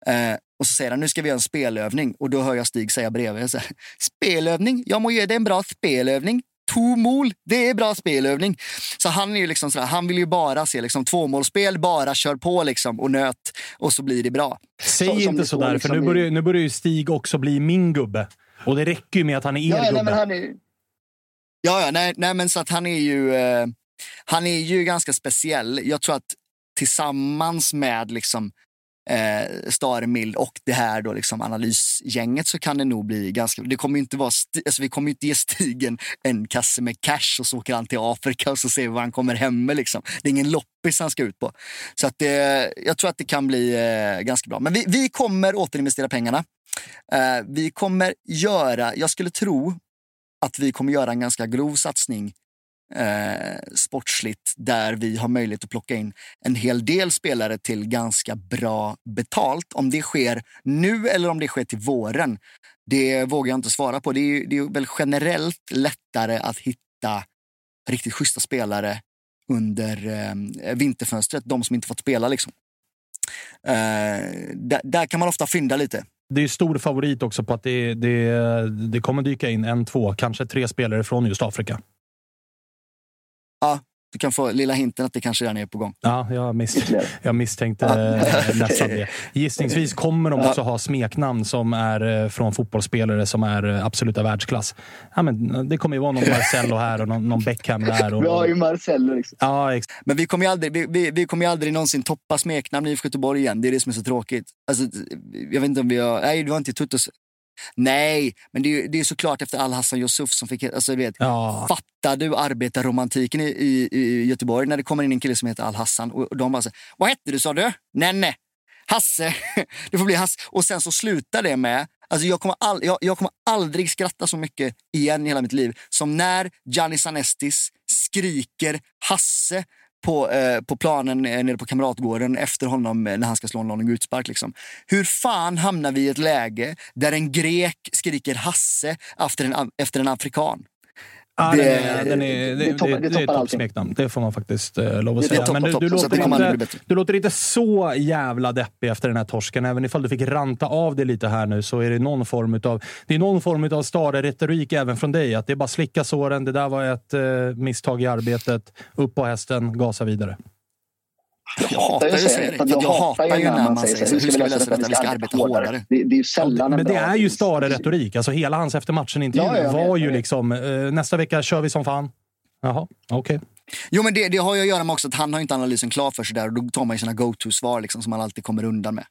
Eh, och så säger han, nu ska vi göra en spelövning. Och då hör jag Stig säga bredvid, så här, spelövning? Jag må ge dig en bra spelövning två mål, det är bra spelövning. Så han är ju liksom sådär, han vill ju bara se liksom tvåmålsspel, bara kör på liksom och nöt och så blir det bra. Säg så, inte sådär, liksom för nu börjar, nu börjar ju Stig också bli min gubbe. Och det räcker ju med att han är er ja, gubbe. Nej, han är... Ja, ja, nej, nej, men så att han är ju, eh, han är ju ganska speciell. Jag tror att tillsammans med liksom eh, Staremild och det här då liksom analysgänget så kan det nog bli ganska... Det kommer inte vara, alltså vi kommer inte ge Stigen en kasse med cash och så åker han till Afrika och så ser vi vad han kommer hem med. Liksom. Det är ingen loppis han ska ut på. Så att det, jag tror att det kan bli eh, ganska bra. Men vi, vi kommer återinvestera pengarna. Eh, vi kommer göra, jag skulle tro att vi kommer göra en ganska grov satsning eh, sportsligt där vi har möjlighet att plocka in en hel del spelare till ganska bra betalt. Om det sker nu eller om det sker till våren, det vågar jag inte svara på. Det är, det är väl generellt lättare att hitta riktigt schyssta spelare under eh, vinterfönstret, de som inte fått spela. Liksom. Eh, där, där, kan man ofta fynda lite. Det är stor favorit också på att det, det, det kommer dyka in en, två, kanske tre spelare från just Afrika. Ja, du kan få lilla hinten att det kanske redan är på gång. Ja, jag, misst, jag misstänkte ja. nästan det. Gissningsvis kommer de också ha smeknamn som är eh, från fotbollsspelare som är eh, absoluta världsklass. Ja, men det kommer ju vara någon Marcello här och någon, någon Beckham där. Och, vi har ju Marcello. Liksom. Ja, men vi kommer ju aldrig, vi, vi, vi kommer aldrig någonsin toppa smeknamn i Göteborg igen. Det är det som är så tråkigt. Alltså, jag vet inte om vi har... Nej, det var inte Tuttos Nej, men det är, det är såklart efter Al-Hassan Yusuf som fick... Alltså, vet, ja. Fattar du arbetarromantiken i, i, i, Göteborg när det kommer in en kille som heter Al-Hassan och de bara så, Vad hette du sa du? Nenne. Hasse. Det får bli Hasse. Och sen så slutar det med Alltså jag, kommer all, jag, jag, kommer aldrig skratta så mycket igen i hela mitt liv som när Gianni Sanestis skriker Hasse på, eh, på planen eh, nere på Kamratgården efter honom eh, när han ska slå en utspark. Liksom. Hur fan hamnar vi i ett läge där en grek skriker Hasse efter en, efter en afrikan? Ja, det, den är, det, det, det, det är ett toppsmeknamn. Det får man faktiskt uh, lov att säga. Men du, du, låter inte, du låter inte så jävla deppig efter den här torsken. Även ifall du fick ranta av det lite här nu så är det någon form av, det är någon form av stare-retorik även från dig. Att det är bara slicka såren. Det där var ett uh, misstag i arbetet. Upp på hästen, gasa vidare. Jag hatar ju att säga det. Jag, jag hatar ju när man säger så. Hur ska vi lösa detta? Vi ska arbeta hårdare. Det, det är ju sällan Men det är ju Stare-retorik. Alltså hela hans efter matchen-intervju ja, var ju liksom eh, nästa vecka kör vi som fan. Jaha, okej. Okay. Jo, men det, det, har ju att göra med också att han har inte analysen klar för sig där och då tar man ju sina go-to-svar liksom, som man alltid kommer undan med.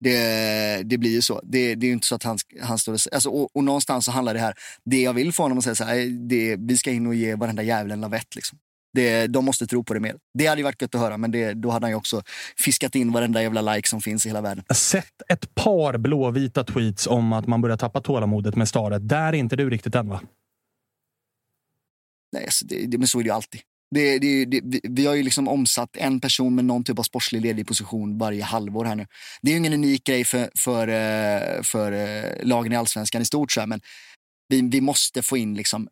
Det, det blir ju så. Det, det är ju inte så att han, han står och, alltså, och, och någonstans så handlar det här, det jag vill få honom att säga så här, det, vi ska in och ge varenda jävel en lavett. Liksom. Det, de måste tro på det mer. Det hade ju varit gött att höra, men det, då hade han ju också fiskat in varenda jävla like som finns i hela världen. Sett ett par blåvita tweets om att man börjar tappa tålamodet med Stare. Där är inte du riktigt än, va? Nej, alltså det, det, men så är det ju alltid. Det, det, det, vi- vi har ju liksom omsatt en person med någon typ av sportslig ledig position varje halvår här nu. Det är ju ingen unik grej för, för, eh, för eh, lagen i allsvenskan i stort, så här, men vi, vi måste få in liksom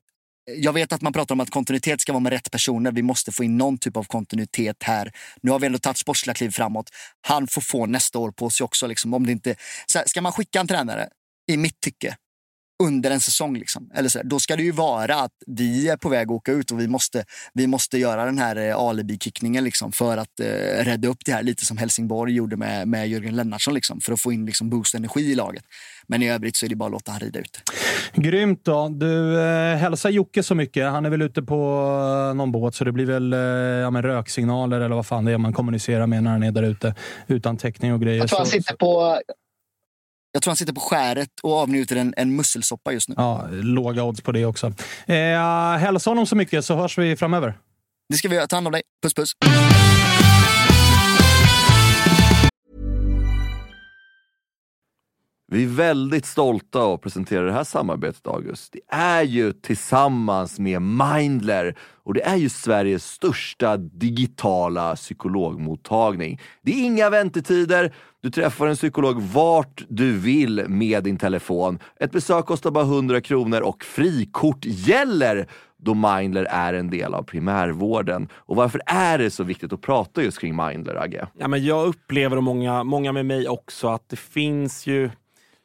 jag vet att man pratar om att kontinuitet ska vara med rätt personer. Vi måste få in någon typ av kontinuitet här. Nu har vi ändå tagit sportsliga kliv framåt. Han får få nästa år på sig också. Liksom, om det inte, så här, ska man skicka en tränare, i mitt tycke, under en säsong, liksom, eller så då ska det ju vara att vi är på väg att åka ut och vi måste, vi måste göra den här eh, alibi-kickningen liksom, för att eh, rädda upp det här. Lite som Helsingborg gjorde med, med Jörgen Lennartsson, liksom, för att få in liksom, boost-energi i laget. Men i övrigt så är det bara att låta han rida ut. Grymt då. Du, eh, hälsa Jocke så mycket. Han är väl ute på eh, någon båt, så det blir väl eh, ja, men röksignaler eller vad fan det är man kommunicerar med när han är där ute. Utan täckning och grejer. Jag tror han sitter på, jag tror han sitter på skäret och avnjuter en, en musselsoppa just nu. Ja, låga odds på det också. Eh, hälsa honom så mycket så hörs vi framöver. Det ska vi göra. Ta hand om dig. Puss puss. Vi är väldigt stolta att presentera det här samarbetet, August. Det är ju tillsammans med Mindler och det är ju Sveriges största digitala psykologmottagning. Det är inga väntetider. Du träffar en psykolog vart du vill med din telefon. Ett besök kostar bara 100 kronor och frikort gäller då Mindler är en del av primärvården. Och varför är det så viktigt att prata just kring Mindler, Agge? Ja, men jag upplever, och många, många med mig också, att det finns ju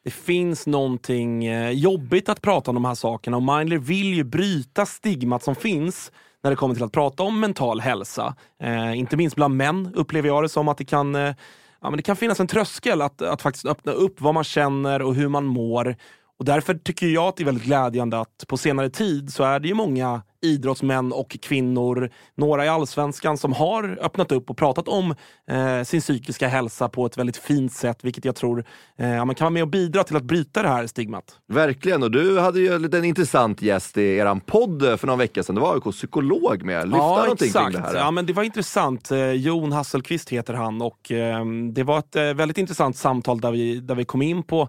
det finns någonting eh, jobbigt att prata om de här sakerna och Mindler vill ju bryta stigmat som finns när det kommer till att prata om mental hälsa. Eh, inte minst bland män upplever jag det som att det kan, eh, ja, men det kan finnas en tröskel att, att faktiskt öppna upp vad man känner och hur man mår. Och därför tycker jag att det är väldigt glädjande att på senare tid så är det ju många idrottsmän och kvinnor, några i allsvenskan, som har öppnat upp och pratat om eh, sin psykiska hälsa på ett väldigt fint sätt, vilket jag tror eh, man kan vara med och bidra till att bryta det här stigmat. Verkligen, och du hade ju en liten intressant gäst i eran podd för någon vecka sedan. Det var AIKs psykolog med. Lyfta ja, någonting exakt. kring det här. Ja, men det var intressant. Eh, Jon Hasselqvist heter han och eh, det var ett eh, väldigt intressant samtal där vi, där vi kom in på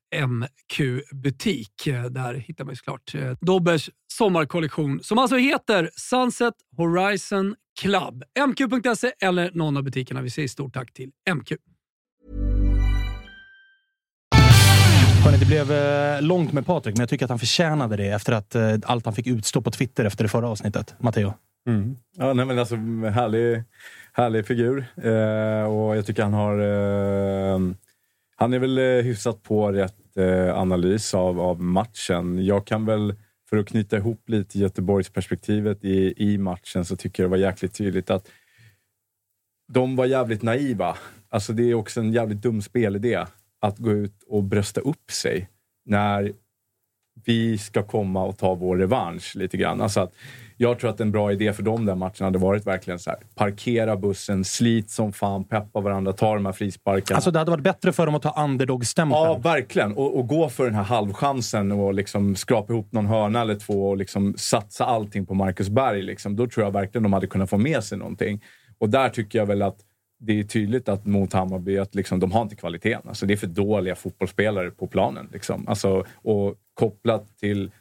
MQ-butik. Eh, Där hittar man ju såklart eh, Dobbers sommarkollektion som alltså heter Sunset Horizon Club. MQ.se eller någon av butikerna. Vi säger stort tack till MQ. Hörrni, det blev eh, långt med Patrik, men jag tycker att han förtjänade det efter att allt han fick utstå på Twitter efter det förra avsnittet. Matteo? Mm. Ja, nej, men alltså, härlig, härlig figur. Eh, och jag tycker han har... Eh, han är väl eh, hyfsat på rätt eh, analys av, av matchen. Jag kan väl, för att knyta ihop lite Göteborgsperspektivet i, i matchen, så tycker jag det var jäkligt tydligt att de var jävligt naiva. Alltså det är också en jävligt dum spelidé att gå ut och brösta upp sig när vi ska komma och ta vår revansch lite grann. Alltså att jag tror att en bra idé för dem den matchen hade varit verkligen så här. Parkera bussen, slit som fan, peppa varandra, ta de här frisparkarna. Alltså det hade varit bättre för dem att ta underdog-stämpeln. Ja, verkligen. Och, och gå för den här halvchansen och liksom skrapa ihop någon hörna eller två och liksom satsa allting på Marcus Berg. Liksom. Då tror jag verkligen de hade kunnat få med sig någonting. Och där tycker jag väl att det är tydligt att mot Hammarby att liksom, de har inte kvaliteten. Alltså, det är för dåliga fotbollsspelare på planen. Liksom. Alltså, och kopplat till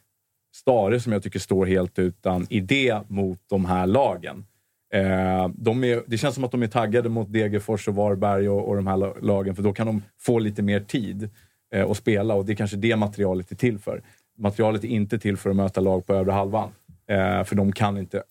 Stare som jag tycker står helt utan idé mot de här lagen. Eh, de är, det känns som att de är taggade mot Degerfors och Varberg och, och de här lagen för då kan de få lite mer tid eh, att spela och det är kanske det materialet är till för. Materialet är inte till för att möta lag på övre halvan. Eh, för de kan inte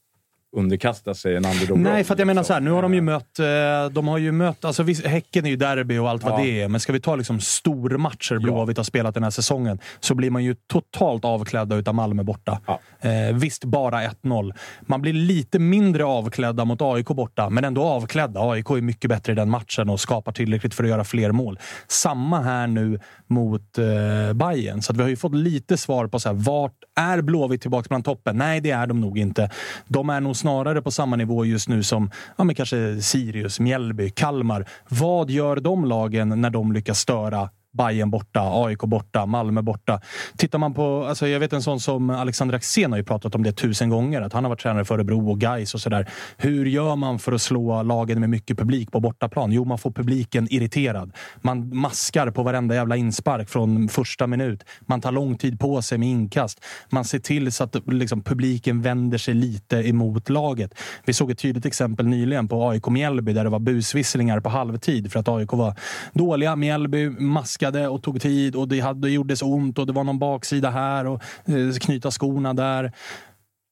underkasta sig en underdog Nej, för att jag menar så här, nu har de ju mött... eh, De har ju mött alltså visst, Häcken är ju derby och allt vad Ja. det är, men ska vi ta liksom stormatcher Blåvitt har spelat den här säsongen så blir man ju totalt avklädda utav Malmö borta. Eh, visst, bara 1-0. Man blir lite mindre avklädda mot AIK borta, men ändå avklädda. AIK är mycket bättre i den matchen och skapar tillräckligt för att göra fler mål. Samma här nu mot eh, Bayern. Så vi har ju fått lite svar på så här, vart är Blåvitt tillbaka bland toppen? Nej, det är de nog inte. De är nog snarare på samma nivå just nu som ja, men kanske Sirius, Mjällby, Kalmar. Vad gör de lagen när de lyckas störa Bayern borta, AIK borta, Malmö borta. Tittar man på, alltså jag vet en sån som Alexander Axén har ju pratat om det tusen gånger, att han har varit tränare för Örebro och Gais och sådär. Hur gör man för att slå lagen med mycket publik på bortaplan? Jo, man får publiken irriterad. Man maskar på varenda jävla inspark från första minut. Man tar lång tid på sig med inkast. Man ser till så att liksom, publiken vänder sig lite emot laget. Vi såg ett tydligt exempel nyligen på AIK Mjällby där det var busvisslingar på halvtid för att AIK var dåliga. Mjällby maskade och tog tid och det, hade, det gjordes ont och det var någon baksida här och eh, knyta skorna där.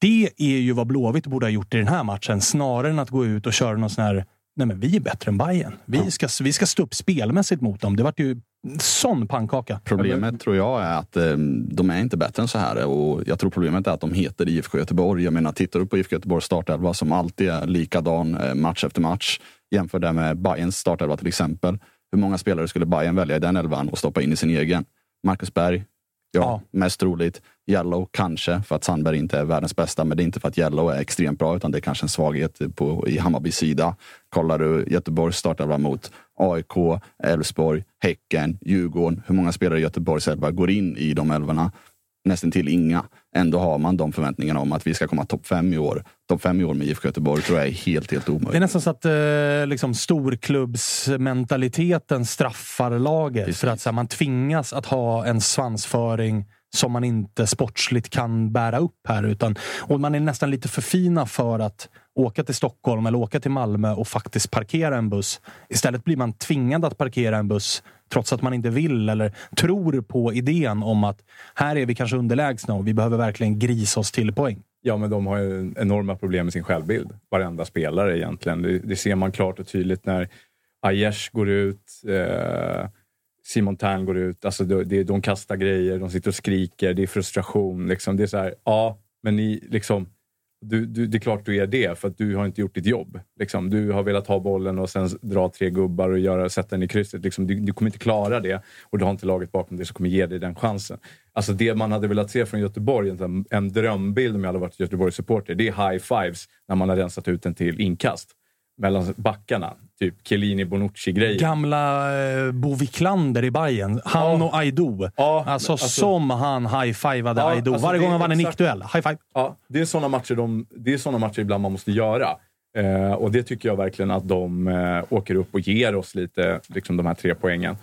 Det är ju vad Blåvitt borde ha gjort i den här matchen snarare än att gå ut och köra någon sån här Nej, men vi är bättre än Bayern. Vi ska, vi ska stå upp spelmässigt mot dem. Det vart ju sån pannkaka. Problemet tror jag är att eh, de är inte bättre än så här. Och jag tror problemet är att de heter IFK Göteborg. Jag menar, tittar du på IFK Göteborgs startelva som alltid är likadan eh, match efter match. Jämför det med Bayerns startelva till exempel. Hur många spelare skulle Bayern välja i den elvan och stoppa in i sin egen? Marcus Berg, Ja, ja, mest troligt. Yellow, kanske, för att Sandberg inte är världens bästa. Men det är inte för att Yellow är extremt bra, utan det är kanske en svaghet på, i Hammarbys sida. Kollar du Göteborgs startelva mot AIK, Elfsborg, Häcken, Djurgården. Hur många spelare i Göteborgs elva går in i de elvorna? Nästan till inga. Ändå har man de förväntningarna om att vi ska komma topp fem i år. Topp fem i år med IFK Göteborg tror jag är helt, helt omöjligt. Det är nästan så att eh, liksom, storklubbsmentaliteten straffar laget. Precis. För att här, man tvingas att ha en svansföring som man inte sportsligt kan bära upp här. Utan, och man är nästan lite för fina för att åka till Stockholm eller åka till Malmö och faktiskt parkera en buss. Istället blir man tvingad att parkera en buss trots att man inte vill eller tror på idén om att här är vi kanske underlägsna och vi behöver verkligen grisa oss till poäng. Ja, men de har ju enorma problem med sin självbild. Varenda spelare egentligen. Det, det ser man klart och tydligt när Aiesh går ut. Eh, Simon Tern går ut. Alltså det, de kastar grejer, de sitter och skriker, det är frustration. Liksom. Det är så här, ja, men ni liksom du, du, det är klart du är det, för att du har inte gjort ditt jobb. Liksom, du har velat ha bollen och sen dra tre gubbar och göra, sätta den i krysset. Liksom, du, du, kommer inte klara det och du har inte laget bakom dig som kommer ge dig den chansen. Alltså det man hade velat se från Göteborg, en, en drömbild om jag hade varit Göteborgs-supporter, det är high fives när man har rensat ut den till inkast mellan backarna. Typ Chiellini Bonucci-grejer. Gamla eh, Bo Wiklander i Bayern. Han ja. och Aido. Ja, alltså, alltså, som han high-fivade ja, Aido. Alltså Varje gång han vann en nickduell. High-five. Ja, det är sådana matcher, de, det är såna matcher ibland man måste göra. Eh, och det tycker jag verkligen att de eh, åker upp och ger oss lite, liksom de här tre poängen.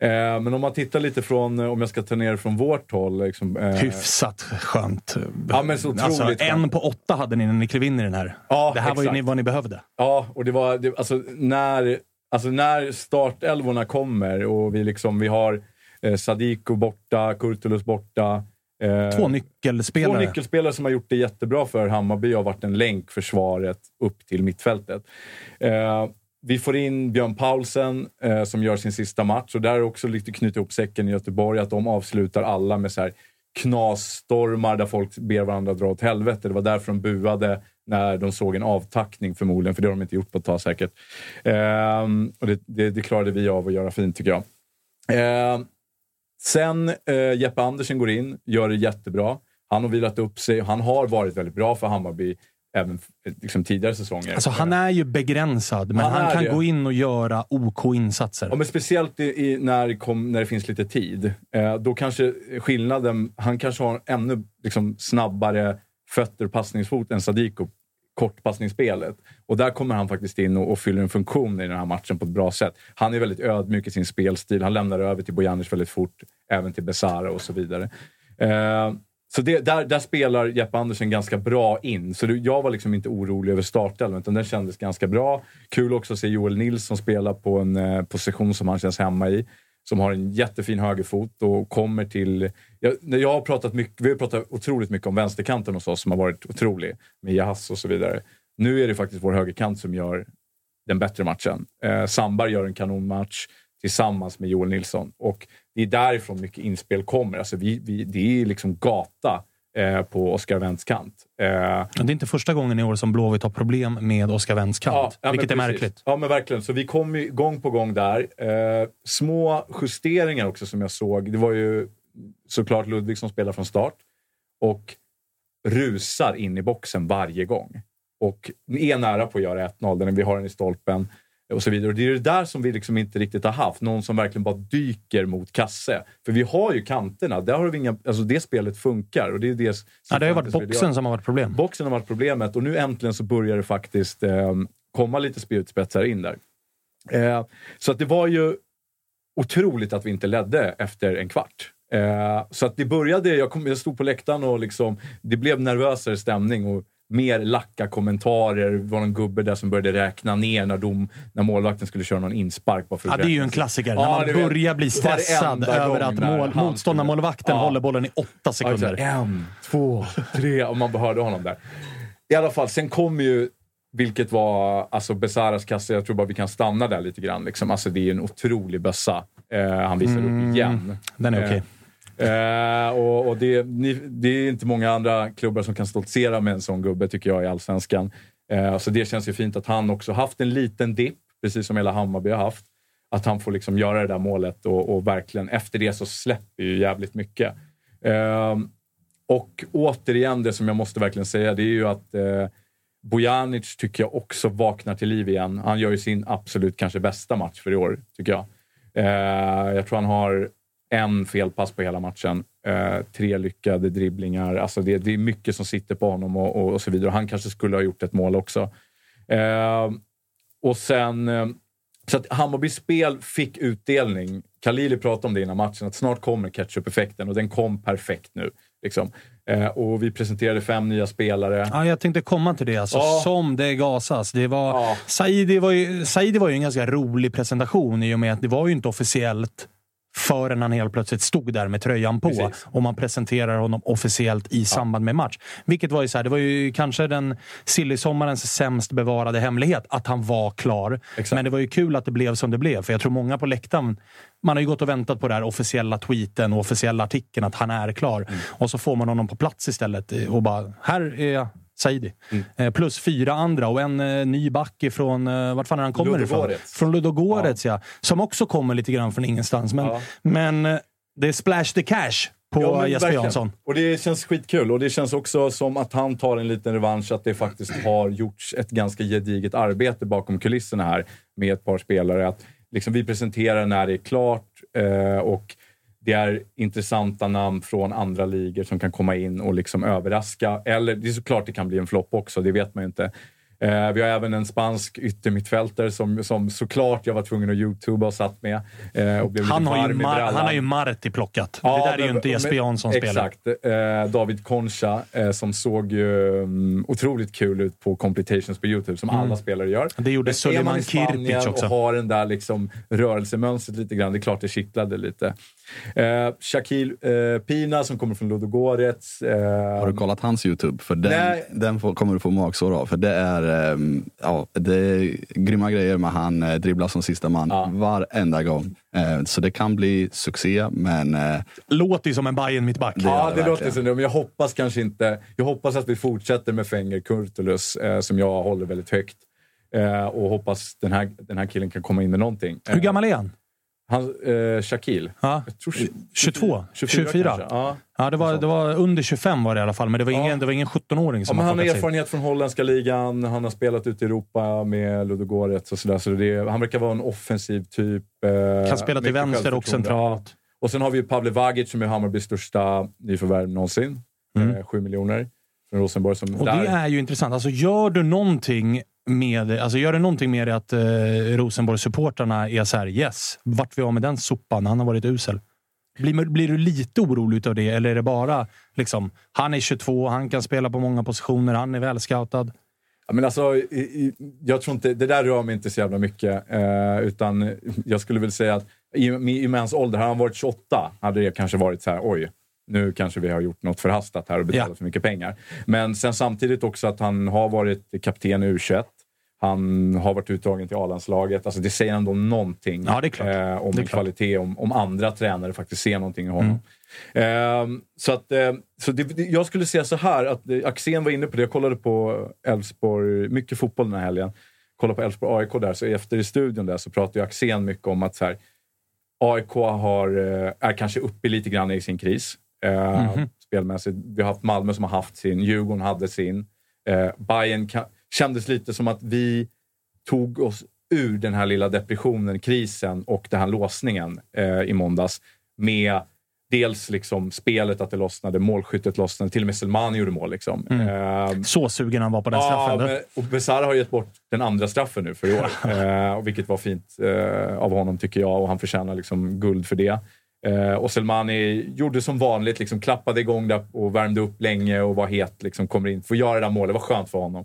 Eh, men om man tittar lite från, om jag ska ta ner från vårt håll. Liksom, eh, Hyfsat skönt. Ja, men så alltså, en på åtta hade ni när ni klev in i den här. Ja, det här exakt. var ju vad ni behövde. Ja, och det var det, alltså, när, alltså, när startelvorna kommer och vi, liksom, vi har eh, Sadiko borta, Kurtulus borta. Eh, två nyckelspelare. Två nyckelspelare som har gjort det jättebra för Hammarby har varit en länk försvaret upp till mittfältet. Eh, vi får in Björn Paulsen eh, som gör sin sista match och där är också lite knutit ihop säcken i Göteborg att de avslutar alla med så här knasstormar där folk ber varandra dra åt helvete. Det var därför de buade när de såg en avtackning förmodligen, för det har de inte gjort på ett tag säkert. Eh, och det, det, det, klarade vi av att göra fint tycker jag. Eh, sen eh, Jeppe Andersen går in, gör det jättebra. Han har vilat upp sig. Han har varit väldigt bra för Hammarby även liksom tidigare säsonger. Alltså, han är ju begränsad, men han, han kan det. gå in och göra OK insatser. Ja, men speciellt i, i, när, kom, när det finns lite tid. Eh, då kanske skillnaden... Han kanske har ännu liksom, snabbare fötter och passningsfot än Sadiko kortpassningsspelet. Och där kommer han faktiskt in och, och, fyller en funktion i den här matchen på ett bra sätt. Han är väldigt ödmjuk i sin spelstil. Han lämnar över till Bojanic väldigt fort, även till Besara och så vidare. Eh, så det, där, där spelar Jeppe Andersen ganska bra in. Så det, jag var liksom inte orolig över startelvan, utan den kändes ganska bra. Kul också att se Joel Nilsson spela på en eh, position som han känns hemma i. Som har en jättefin högerfot och kommer till... Jag, jag har pratat mycket, vi har pratat otroligt mycket om vänsterkanten hos oss som har varit otrolig. Med Jahas och så vidare. Nu är det faktiskt vår högerkant som gör den bättre matchen. Eh, Sandberg gör en kanonmatch tillsammans med Joel Nilsson. Och det är därifrån mycket inspel kommer. Alltså vi, vi, det är liksom gata eh, på Oscar Wendts kant. Eh, det är inte första gången i år som Blåvitt har problem med Oscar Wendts kant, ja, ja, vilket är märkligt. Ja, men verkligen. Så vi kom gång på gång där. Eh, små justeringar också som jag såg. Det var ju såklart Ludvig som spelar från start och rusar in i boxen varje gång. Och är nära på att göra 1-0, vi har den i stolpen. Och så vidare. Och det är det där som vi liksom inte riktigt har haft. Någon som verkligen bara dyker mot kasse. För vi har ju kanterna. Där har vi inga, alltså det spelet funkar. Och det, är det, som Ja, det har ju varit boxen som har varit problem. Boxen har varit problemet och nu äntligen så börjar det faktiskt eh, komma lite spjutspetsar in där. Eh, så att det var ju otroligt att vi inte ledde efter en kvart. Eh, så att det började, jag, kom, jag stod på läktaren och liksom, det blev nervösare stämning och mer lacka kommentarer. Det var någon gubbe där som började räkna ner när, dom, när målvakten skulle köra någon inspark. Bara för Ja, det är ju en klassiker. Ja, när man börjar bli stressad över att mål, motståndarmålvakten Ja. håller bollen i åtta Ja, sekunder. exakt. en, två, tre och man hörde honom där. I alla fall, sen kom ju, vilket var alltså Besaras kasse, jag tror bara vi kan stanna där lite grann. Liksom. Alltså, det är en otrolig bössa eh, han visar Mm, upp igen. den är okej. Eh, eh, och och det, ni, det är inte många andra klubbar som kan stoltsera med en sån gubbe, tycker jag, i Allsvenskan. Eh, så det känns ju fint att han också haft en liten dipp, precis som hela Hammarby har haft. Att han får liksom göra det där målet och, och verkligen, efter det så släpper ju jävligt mycket. Eh, och återigen, det som jag måste verkligen säga, det är ju att eh, Bojanic tycker jag också vaknar till liv igen. Han gör ju sin absolut kanske bästa match för i år, tycker jag. Eh, jag tror han har en felpass på hela matchen. Eh, tre lyckade dribblingar. Alltså det, det är mycket som sitter på honom och, och, och så vidare. Han kanske skulle ha gjort ett mål också. Eh, och sen... Eh, så att Hammarbys spel fick utdelning. Khalili pratade om det innan matchen, att snart kommer ketchup-effekten och den kom perfekt nu. Liksom. Eh, och vi presenterade fem nya spelare. Ja, jag tänkte komma till det. Alltså, Ja. Som det gasas. Det var, Saidi, var ju, Saidi var ju en ganska rolig presentation i och med att det var ju inte officiellt förrän han helt plötsligt stod där med tröjan på Precis. och man presenterar honom officiellt i samband med match. Vilket var ju så här, det var ju kanske den silly-sommarens sämst bevarade hemlighet att han var klar. Men det var ju kul att det blev som det blev, för jag tror många på läktaren man har ju gått och väntat på den här officiella tweeten och officiella artikeln att han är klar. Mm. Och så får man honom på plats istället och bara, här är Saidi. Mm. Eh, plus fyra andra och en eh, ny back ifrån, eh, vart fan är han kommer ifrån? Från Ludogorets, ja. Som också kommer lite grann från ingenstans. Men, men eh, det är splash the cash på Ja, men Jesper. Jansson. Och det känns skitkul. Och det känns också som att han tar en liten revansch, att det faktiskt har gjorts ett ganska gediget arbete bakom kulisserna här med ett par spelare. Att liksom vi presenterar när det är klart eh, och det är intressanta namn från andra ligor som kan komma in och liksom överraska. Eller det är såklart det kan bli en flopp också, det vet man ju inte. Eh, vi har även en spansk yttermittfältare som, som såklart jag var tvungen att youtuba och satt med. Eh, och Han har, ju Mar- han har ju Marti plockat. Ja, det där är ju men- inte Jesper men- Jansson spelar. Exakt. Eh, David Concha eh, som såg ju um, otroligt kul ut på completions på Youtube, som Mm. alla spelare gör. Det gjorde Men är Suleiman man i Spanien Kirpic också. och har den där liksom rörelsemönstret lite grann, det är klart det kittlade lite. Eh, Shakil eh, Pina som kommer från Ludogorets. Eh, Har du kollat hans YouTube? För den, Nej. den får, kommer du få magsår av. För det är, ehm, ja, det är grymma grejer med han eh, dribblar som sista man varenda gång. Eh, så det kan bli succé, men... Eh, Låter ju som en Bayern mittback. Ja, det låter så nu, men jag hoppas kanske inte... Jag hoppas att vi fortsätter med Fenger Kurtulus, eh, som jag håller väldigt högt. Eh, och hoppas den här, den här killen kan komma in med någonting. Hur gammal är han? Han, eh, Shakil. Ja. Jag tror tj- 22? 24 24? kanske. Ja. Ja, det var, det var under 25 var det i alla fall, men det var ingen, det var ingen 17-åring Ja, som men har han har plockat sig. erfarenhet från holländska ligan, han har spelat ute i Europa med Ludogorets och sådär. Så det, han verkar vara en offensiv typ. Eh, Kan spela till vänster och centralt. Och sen har vi Pavle Vagic som är Hammarbys största nyförvärv någonsin. Mm. Eh, 7 miljoner från Rosenborg. Som Och där, det är ju intressant. Alltså, gör du någonting med, alltså, gör det någonting med det att eh, Rosenborg-supportrarna är så här, yes, vart vi av med den sopan? Han har varit usel. Blir, blir du lite orolig av det, eller är det bara liksom, han är 22, han kan spela på många positioner, han är välscoutad? Ja, men alltså, jag tror inte, det där rör mig inte så jävla mycket. Eh, utan jag skulle väl säga att i, i, i med hans ålder, hade han varit 28 hade det kanske varit så här, oj, nu kanske vi har gjort något förhastat här och betalat Ja. för mycket pengar. Men sen samtidigt också att han har varit kapten i U21. Han har varit uttagen till A-landslaget. Alltså det säger ändå någonting Ja, eh, om kvalitet, om, om andra tränare faktiskt ser någonting i honom. Ehm, så att, eh, så det, jag skulle säga så här, att eh, Axén var inne på det. Jag kollade på Elfsborg, mycket fotboll den här helgen. Kollade på Elfsborg AIK där, så efter i studion där så pratade Axén mycket om att så här, AIK har, eh, är kanske uppe lite grann i sin kris. Eh, Mhm. Spelmässigt. Vi har haft Malmö som har haft sin, Djurgården hade sin. Eh, Bayern ka- kändes lite som att vi tog oss ur den här lilla depressionen, krisen och den här låsningen eh, i måndags med dels liksom spelet att det lossnade, målskyttet lossnade, till och med Selmani gjorde mål. Liksom. Mm. Eh, Så sugen han var på den Ja, straffen. men, och Besara har gett bort den andra straffen nu för i år. eh, och vilket var fint eh, av honom tycker jag och han förtjänar liksom guld för det. Eh, och Selmani gjorde som vanligt, liksom, klappade igång där och värmde upp länge och var het. Liksom, kommer in, får göra det där målet, det var skönt för honom.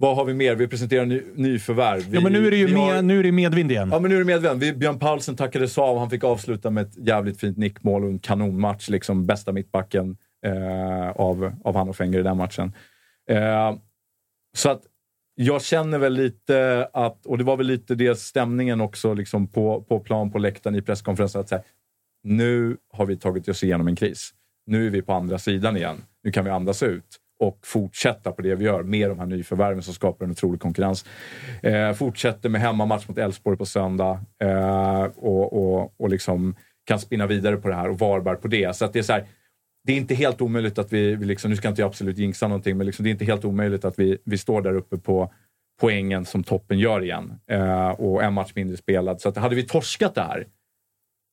Vad har vi mer? Vi presenterar ny, nyförvärv. Vi, ja, men nu är det ju med, har- nu är det medvind igen. Ja, men nu är det medvind. Vi, Björn Paulsen tackades av. Han fick avsluta med ett jävligt fint nickmål och en kanonmatch. Liksom bästa mittbacken eh, av, av han och Fenger i den matchen. Eh, så att jag känner väl lite att, och det var väl lite det stämningen också liksom på, på plan, på läktaren i presskonferensen, att säga, nu har vi tagit oss igenom en kris. Nu är vi på andra sidan igen. Nu kan vi andas ut och fortsätta på det vi gör med de här nyförvärven som skapar en otrolig konkurrens. Eh, fortsätter med hemmamatch mot Elfsborg på söndag eh, och, och, och liksom kan spinna vidare på det här och Varberg på det. Så att det är så här, det är inte helt omöjligt att vi, vi liksom, nu ska inte jag absolut jinxa någonting, men liksom, det är inte helt omöjligt att vi, vi står där uppe på poängen som toppen gör igen. Eh, och en match mindre spelad. Så att hade vi torskat det här,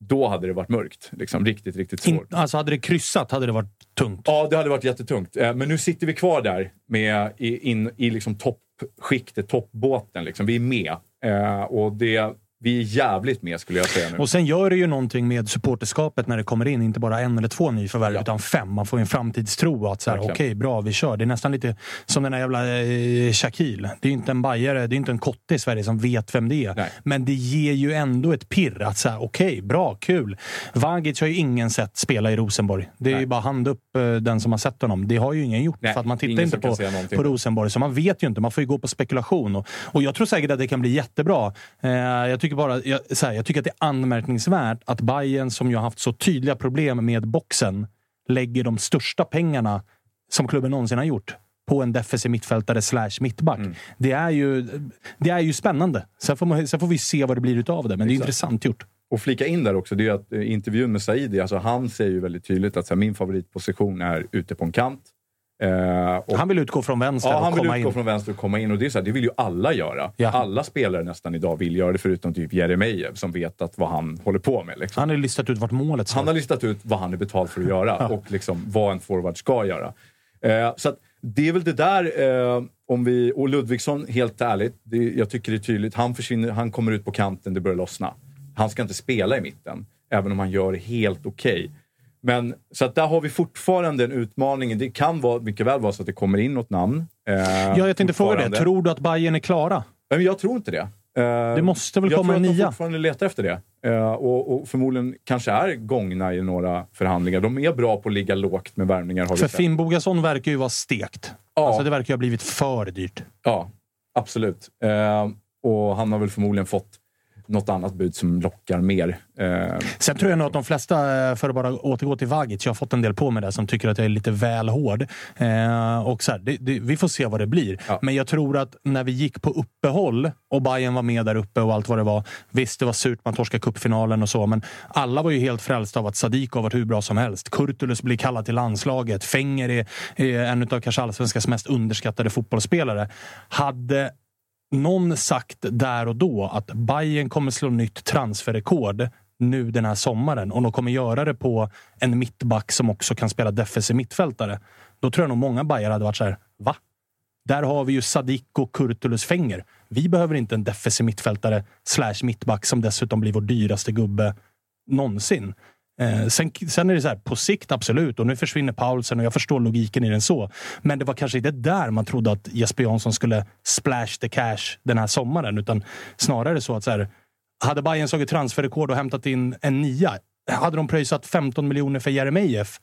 då hade det varit mörkt. Liksom, riktigt, riktigt svårt. In, alltså hade det kryssat hade det varit tungt. Ja, det hade varit jättetungt. Eh, Men nu sitter vi kvar där med, i, in, i liksom toppskiktet, toppbåten. Liksom. Vi är med. Eh, och det, vi är jävligt med skulle jag säga nu. Och sen gör det ju någonting med supporterskapet när det kommer in, inte bara en eller två nyförvärv, utan fem. Man får en framtidstro att så här, Verkligen. okej, bra, vi kör. Det är nästan lite som den där jävla eh, Shakil. Det är inte en bajare, det är inte en kotte i Sverige som vet vem det är. Nej. Men det ger ju ändå ett pirr att okej, bra, kul. Vagic har ju ingen sett spela i Rosenborg. Det är Nej. ju bara hand upp eh, den som har sett honom. Det har ju ingen gjort, Nej, för att man tittar inte på, på Rosenborg. Så man vet ju inte, man får ju gå på spekulation. Och, och jag tror säkert att det kan bli jättebra. Eh, jag tycker bara, jag, här, jag tycker att det är anmärkningsvärt att Bayern som ju har haft så tydliga problem med boxen, lägger de största pengarna som klubben någonsin har gjort på en defensiv mittfältare slash mittback. Mm. Det, är ju, det är ju spännande. Sen får, man, sen får vi se vad det blir utav det, men det är Exakt. intressant gjort. Och flika in där också, det är att eh, intervjun med Saidi, alltså han säger ju väldigt tydligt att så här, min favoritposition är ute på en kant. Eh, och, Han vill utgå från vänster ja, han och vill komma utgå in. från vänster och komma in. Och det, är så här, det vill ju alla göra. Ja. Alla spelare nästan idag vill göra det, förutom typ Jeremejeff som vet att vad han håller på med. Liksom. Han har listat ut vart målet står. Han har listat ut vad han är betald för att göra och liksom vad en forward ska göra. Eh, så att det är väl det där, eh, om vi, och Ludvigsson, helt ärligt, det, jag tycker det är tydligt. Han försvinner, han kommer ut på kanten, det börjar lossna. Han ska inte spela i mitten, även om han gör helt okej. Men så att där har vi fortfarande en utmaning. Det kan vara, mycket väl vara så att det kommer in något namn. Eh, Ja, jag tänkte fråga det. Tror du att Bayern är klara? Men jag tror inte det. Eh, Det måste väl jag komma tror en att de nia? fortfarande letar efter det. Eh, och, och förmodligen kanske är gångna i några förhandlingar. De är bra på att ligga lågt med värvningar har För sett. Finn Bogason verkar ju vara stekt. Ja. Alltså det verkar ju ha blivit för dyrt. Ja, absolut. Eh, och han har väl förmodligen fått något annat bud som lockar mer. Eh, Sen tror jag nog att de flesta, eh, för att bara återgå till Vagic, jag har fått en del på mig där som tycker att jag är lite väl hård. Eh, och så här, det, det, vi får se vad det blir. Ja. Men jag tror att när vi gick på uppehåll och Bayern var med där uppe och allt vad det var. Visst, det var surt, man torskade cupfinalen och så, men alla var ju helt frälsta av att Sadiq har varit hur bra som helst. Kurtulus blir kallad till landslaget. Fenger är, är en av kanske allsvenskans mest underskattade fotbollsspelare. Hade någon sagt där och då att Bayern kommer slå nytt transferrekord nu den här sommaren och de kommer göra det på en mittback som också kan spela defensiv mittfältare. Då tror jag nog många Bayern hade varit så här, va? Där har vi ju Sadik och Kurtulus Fenger. Vi behöver inte en defensiv mittfältare slash mittback som dessutom blir vår dyraste gubbe någonsin. Eh, sen, sen är det så här, på sikt absolut, och nu försvinner Paulsen och jag förstår logiken i den så. Men det var kanske inte där man trodde att Jesper Jansson skulle splash the cash den här sommaren, utan snarare så att så här, hade Bayern slagit transferrekord och hämtat in en nia, hade de pröjsat 15 miljoner för Jeremejeff,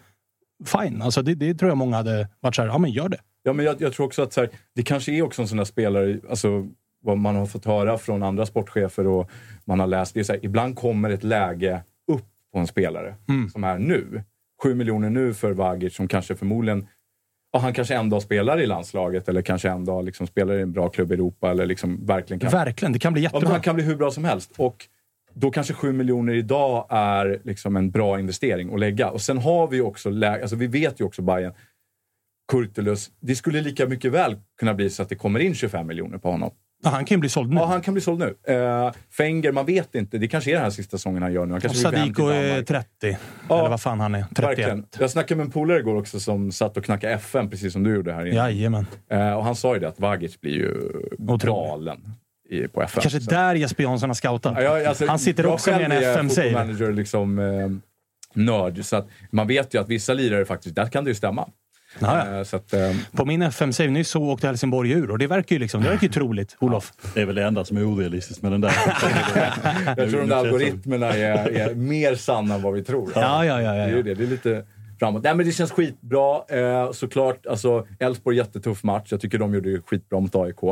fine. Alltså det, det tror jag många hade varit så här, ja men gör det. Ja, men jag, jag tror också att så här, det kanske är också en sån där spelare, alltså vad man har fått höra från andra sportchefer och man har läst. Det är så här, ibland kommer ett läge på en spelare Mm. som är nu. Sju miljoner nu för Vagic som kanske förmodligen ja, han kanske en dag spelar i landslaget eller kanske en dag liksom spelar i en bra klubb i Europa eller liksom verkligen kan... Verkligen, det kan bli Ja, jättebra. han kan bli hur bra som helst. Och då kanske 7 miljoner idag är liksom en bra investering att lägga. Och sen har vi också, alltså vi vet ju också Bayern Kurtulus, det skulle lika mycket väl kunna bli så att det kommer in 25 miljoner på honom. Ja, han kan ju bli såld nu. Ja, han kan bli såld nu. Uh, Fenger, man vet inte. Det kanske är den här sista säsongen han gör nu. Han Och kanske till Sadiko är Danmark. 30. Ja, Eller vad fan han är. 31. Verkligen. Jag snackade med en polare igår också som satt och knackade FN, precis som du gjorde här inne. Jajamän. Uh, och han sa ju det att Vagic blir ju galen i, på FN. Kanske Så- där Jesper Jansson har scoutat. Ja, jag- alltså, han sitter jag också med en FM-save. fotbollmanager liksom, eh, nörd, så att man vet ju att vissa lirare faktiskt, där kan det ju stämma. Ja, ja. Eh, så att, eh, På min FM-save nyss så åkte Helsingborg ur och det verkar ju, liksom, det verkar ju troligt, Olof. Det är väl det enda som är orealistiskt med den där. jag tror de där algoritmerna är, är mer sanna än vad vi tror. Ja, ja, ja, ja, Det är ja. ju det. Det är lite framåt. Nej, men det känns skitbra. Eh, såklart, alltså, Elfsborg jättetuff match. Jag tycker de gjorde skitbra mot AIK.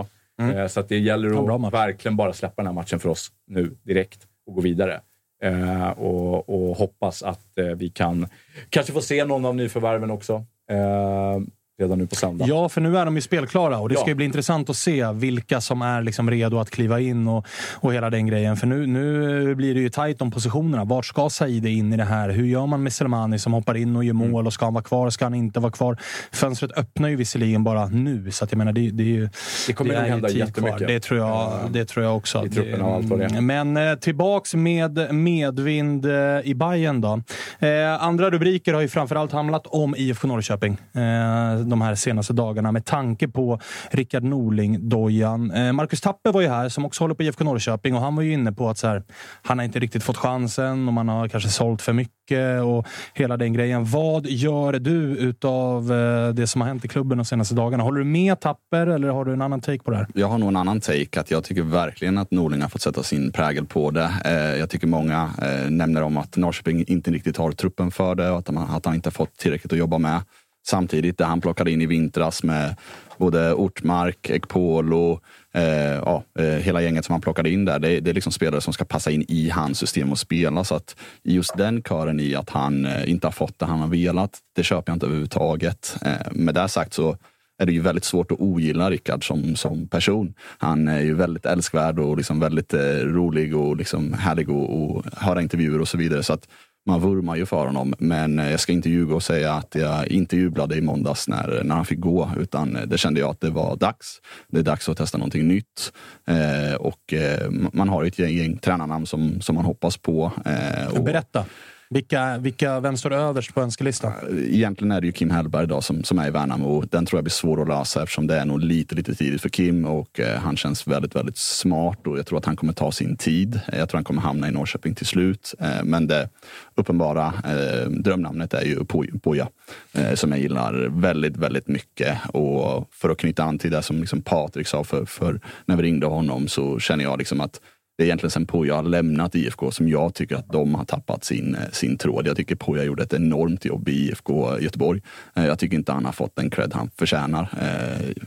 Eh, så att det gäller Mm. Ja, att verkligen bara släppa den här matchen för oss nu direkt och gå vidare. Eh, och, och hoppas att eh, vi kan kanske få se någon av nyförvärven också. Eh, redan nu på söndag. Ja, för nu är de ju spelklara och det ska Ja. ju bli intressant att se vilka som är liksom redo att kliva in och, och hela den grejen. För nu, nu blir det ju tajt om positionerna. Vart ska Saide in i det här? Hur gör man med Selmani som hoppar in och gör Mm. mål? Och ska han vara kvar? Ska han inte vara kvar? Fönstret öppnar ju visserligen bara nu, så att jag menar, det, det är ju... Det kommer är nog hända jättemycket. kvar. Det tror jag, det tror jag också. I truppen och allt vad det är. Men eh, tillbaks med medvind eh, i Bayern då. Eh, andra rubriker har ju framförallt handlat om IFK Norrköping eh, de här senaste dagarna med tanke på Rickard Norling-dojan. Eh, Marcus Tapper var ju här, som också håller på IFK Norrköping och han var ju inne på att så här, han har inte riktigt fått chansen och man har kanske sålt för mycket och hela den grejen. Vad gör du utav eh, det som har hänt i klubben de senaste dagarna? Håller du med Tapper eller har du en annan take på det här? Jag har nog en annan take. att Jag tycker verkligen att Norling har fått sätta sin prägel på det. Eh, jag tycker många nämner om att Norrköping inte riktigt har truppen för det och att han, att han inte har fått tillräckligt att jobba med. Samtidigt, det han plockade in i vintras med både Ortmark, Ekpolo, eh, ja, eh, hela gänget som han plockade in där. Det, det är liksom spelare som ska passa in i hans system och spela. Så att just den kören i att han eh, inte har fått det han har velat, det köper jag inte överhuvudtaget. Eh, med det sagt så är det ju väldigt svårt att ogilla Rickard som, som person. Han är ju väldigt älskvärd och liksom väldigt eh, rolig och liksom härlig och, och höra intervjuer och så vidare. Så att man vurmar ju för honom. Men eh, jag ska inte ljuga och säga att jag inte jublade i måndags när, när han fick gå. Utan eh, det kände jag att det var dags. Det är dags att testa någonting nytt. Eh, och eh, man har ju ett gäng, gäng tränarnamn som, som man hoppas på. Eh, och, Berätta. Vilka, vilka, vem står överst på önskelistan? Egentligen är det ju Kim Hellberg idag som, som är i Värnamo. Den tror jag blir svår att lösa eftersom det är nog lite, lite tidigt för Kim och eh, han känns väldigt, väldigt smart och jag tror att han kommer ta sin tid. Eh, jag tror han kommer hamna i Norrköping till slut. Eh, men det uppenbara eh, drömnamnet är ju Poja eh, som jag gillar väldigt, väldigt mycket. Och för att knyta an till det som liksom Patrik sa för, för när vi ringde honom så känner jag liksom att det är egentligen sen Poja har lämnat IFK som jag tycker att de har tappat sin, eh, sin tråd. Jag tycker Poja gjorde ett enormt jobb i IFK eh, Göteborg. Eh, jag tycker inte han har fått den cred han förtjänar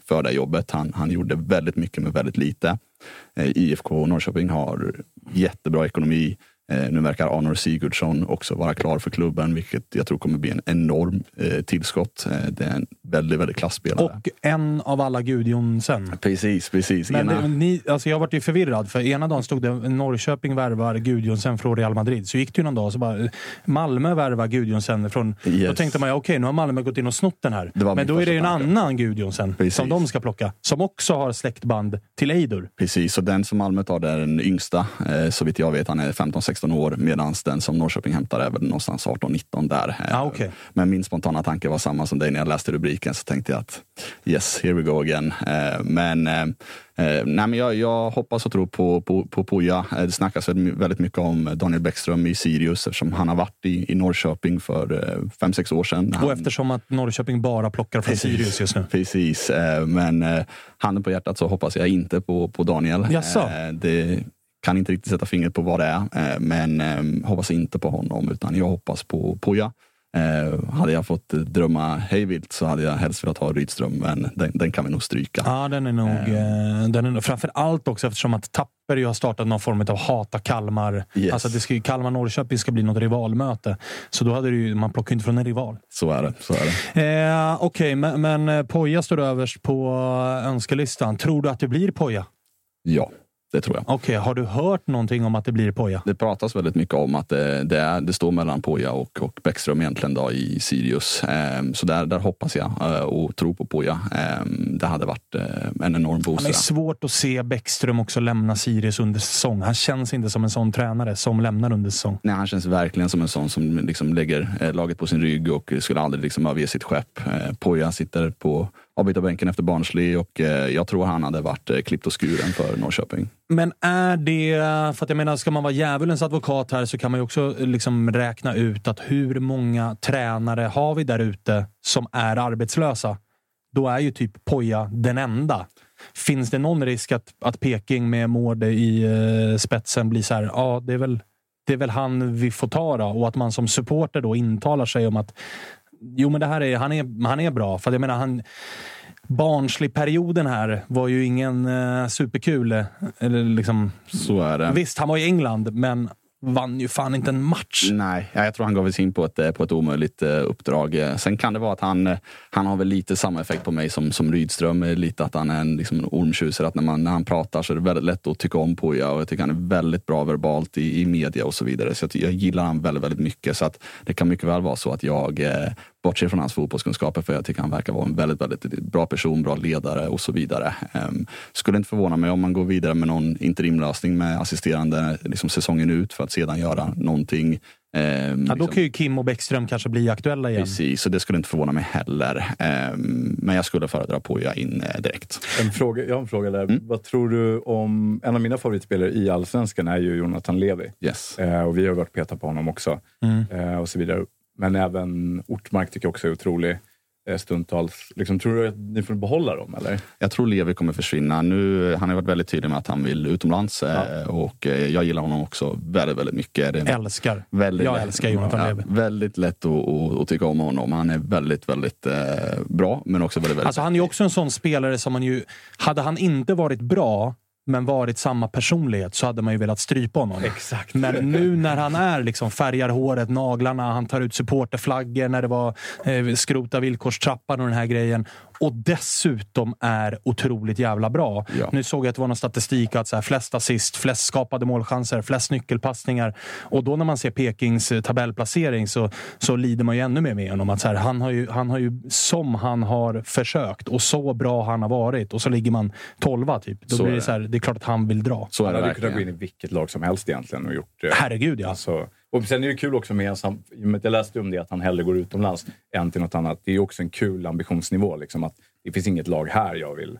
för det jobbet. Han, han gjorde väldigt mycket med väldigt lite. IFK Norrköping har jättebra ekonomi. Eh, Nu verkar Arnor Sigurdsson också vara klar för klubben, vilket jag tror kommer bli en enorm eh, tillskott. Eh, Det är en väldigt, väldigt klassspelare. Och en av alla Gudjonsen. Precis, precis. Men Ena- det, ni, alltså jag vart ju förvirrad, för ena dagen stod det Norrköping värvar Gudjonsen från Real Madrid. Så gick det ju någon dag så bara Malmö värvar Gudjonsen från... Då Yes. tänkte man ja, okej, nu har Malmö gått in och snott den här. Men då är det ju en tanke. annan Gudjonsen Precis. som de ska plocka. Som också har släktband till Eidur. Precis, och den som Malmö tar det är den yngsta. Så vitt jag vet, han är 15-16 år. Medan den som Norrköping hämtar är väl någonstans 18-19 där. Eh, Ah, okej. Men min spontana tanke var samma som dig när jag läste rubriken. Så tänkte jag att yes, here we go again. Eh, men eh, eh, nej, men jag, jag hoppas och tror på, på, på Poja. Eh, Det snackas väldigt my- väldigt mycket om Daniel Bäckström i Sirius eftersom han har varit i, i Norrköping för 5-6 år sedan. Han, Och eftersom att Norrköping bara plockar från Sirius just nu. Precis, eh, men eh, handen på hjärtat så hoppas jag inte på, på Daniel. Jaså? Eh, Det kan inte riktigt sätta fingret på vad det är, eh, men eh, hoppas inte på honom utan jag hoppas på Poja. Eh, hade jag fått eh, drömma hejvilt så hade jag helst velat ha Rydström, men den, den kan vi nog stryka. Ja, den är nog... Eh, den är, nog- framför allt också eftersom att Tapper ju har startat någon form av hata Kalmar. Yes. Alltså det ska ju, Kalmar-Norrköping ska bli något rivalmöte. Så då hade det ju, man plockar inte från en rival. Så är det. Så är det. Eh, Okej, men, men eh, Poja står överst på önskelistan. Tror du att det blir Poja? Ja, Det tror jag. Okej, har du hört någonting om att det blir Poja? Det pratas väldigt mycket om att det, det, är, det står mellan Poja och, och Bäckström egentligen då i Sirius. Ehm, så där, där hoppas jag eh, och tror på Poja. Ehm, det hade varit eh, en enorm Det boost. är svårt att se Bäckström också lämna Sirius under säsong. Han känns inte som en sån tränare som lämnar under säsong. Nej, han känns verkligen som en sån som liksom lägger eh, laget på sin rygg och skulle aldrig liksom överge sitt skepp. Poja sitter på avbytarbänken efter Barnsley och eh, jag tror han hade varit eh, klippt och skuren för Norrköping. Men är det, för att jag menar, ska man vara djävulens advokat här så kan man ju också eh, liksom räkna ut att hur många tränare har vi där ute som är arbetslösa? Då är ju typ Poja den enda. Finns det någon risk att, att Peking med Mårde i eh, spetsen blir så här, ja, det är väl det är väl han vi får ta då. Och att man som supporter då intalar sig om att jo, men det här är, han, är, han är bra. För jag menar, han, Barnsley-perioden här var ju ingen eh, superkul. eh, Eller liksom, Så är det. Visst, han var i England, men vann ju fan inte en match. Nej, jag tror han gav sig in på ett, eh, på ett omöjligt eh, uppdrag. Eh, sen kan det vara att han, han har väl lite samma effekt på mig som, som Rydström. Lite att han är en, liksom, en ormtjusare. Att när, man, när han pratar så är det väldigt lätt att tycka om Poja. Och jag tycker han är väldigt bra verbalt i, i media och så vidare. Så jag, jag gillar han väldigt, väldigt mycket. Så att det kan mycket väl vara så att jag bortser från hans fotbollskunskaper för jag tycker han verkar vara en väldigt, väldigt bra person, bra ledare och så vidare. Um, skulle inte förvåna mig om man går vidare med någon interimlösning med assisterande liksom, säsongen ut för att sedan göra någonting ehm, Ja, då liksom- kan ju Kim och Bäckström kanske bli aktuella igen. Precis, så det skulle inte förvåna mig heller. Ehm, men jag skulle föredra Poja in eh, direkt. En fråga, jag har en fråga där. Mm. Vad tror du om... En av mina favoritspelare i Allsvenskan är ju Jonathan Levi. Yes. Eh, och vi har varit peta på honom också. Mm. Eh, och så vidare. Men även Ortmark tycker jag också är otrolig eh, stundtals. Liksom, tror du att ni får behålla dem? Eller? Jag tror Levi kommer försvinna. Nu, han har varit väldigt tydlig med att han vill utomlands eh, och eh, jag gillar honom också väldigt, väldigt mycket. Det är Älskar. väldigt Jag älskar Jonathan ja, Levi. Väldigt lätt att, att, att tycka om honom. Han är väldigt, väldigt eh, bra, men också väldigt, väldigt Alltså, han är också en sån spelare som man ju... Hade han inte varit bra, men varit samma personlighet, så hade man ju velat strypa honom. Exakt. Men nu när han är liksom färgar håret, naglarna, han tar ut supporterflaggor när det var eh, skrota villkorstrappan och den här grejen. Och dessutom är otroligt jävla bra. Ja. Nu såg jag att det var någon statistik att så här, flest assist, flest skapade målchanser, flest nyckelpassningar. Och då när man ser Pekings eh, tabellplacering så, så lider man ju ännu mer med honom. Att så här, han, har ju, han har ju, som han har försökt och så bra han har varit och så ligger man tolva typ. Då Så blir det det. så här, det är klart att han vill dra. Så är Han det hade kunnat gå in i vilket lag som helst egentligen och gjort eh, Herregud ja. Alltså, och sen är det kul också med, sam- i och med att jag läste om det, att han hellre går utomlands än till något annat. Det är också en kul ambitionsnivå. Liksom, att det finns inget lag här jag vill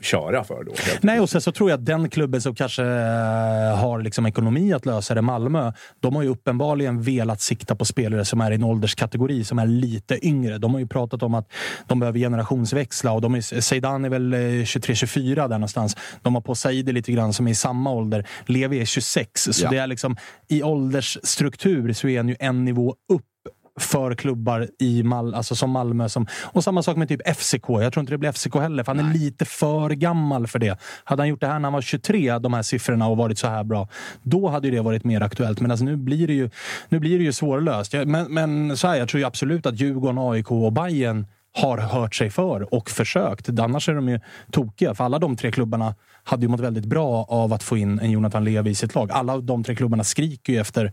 köra för då. Nej, och sen så tror jag att den klubben som kanske eh, har liksom ekonomi att lösa det, Malmö, de har ju uppenbarligen velat sikta på spelare som är i en ålderskategori som är lite yngre. De har ju pratat om att de behöver generationsväxla och de är, Zeidan är väl eh, 23-24 där någonstans. De har på Saidi lite grann som är i samma ålder. Levi är 26, så Ja. det är liksom i åldersstruktur så är han ju en nivå upp för klubbar i Mal alltså som Malmö. Som, och samma sak med typ FCK. Jag tror inte det blir FCK heller, för han är lite för gammal för det. Hade han gjort det här när han var 23, de här siffrorna, och varit så här bra, då hade ju det varit mer aktuellt. Men alltså, nu blir det ju, nu blir det ju svårlöst. Men, men så här, jag tror absolut att Djurgården, AIK och Bayern har hört sig för och försökt. Annars är de ju tokiga, för alla de tre klubbarna hade ju mått väldigt bra av att få in en Jonathan Levi i sitt lag. Alla de tre klubbarna skriker ju efter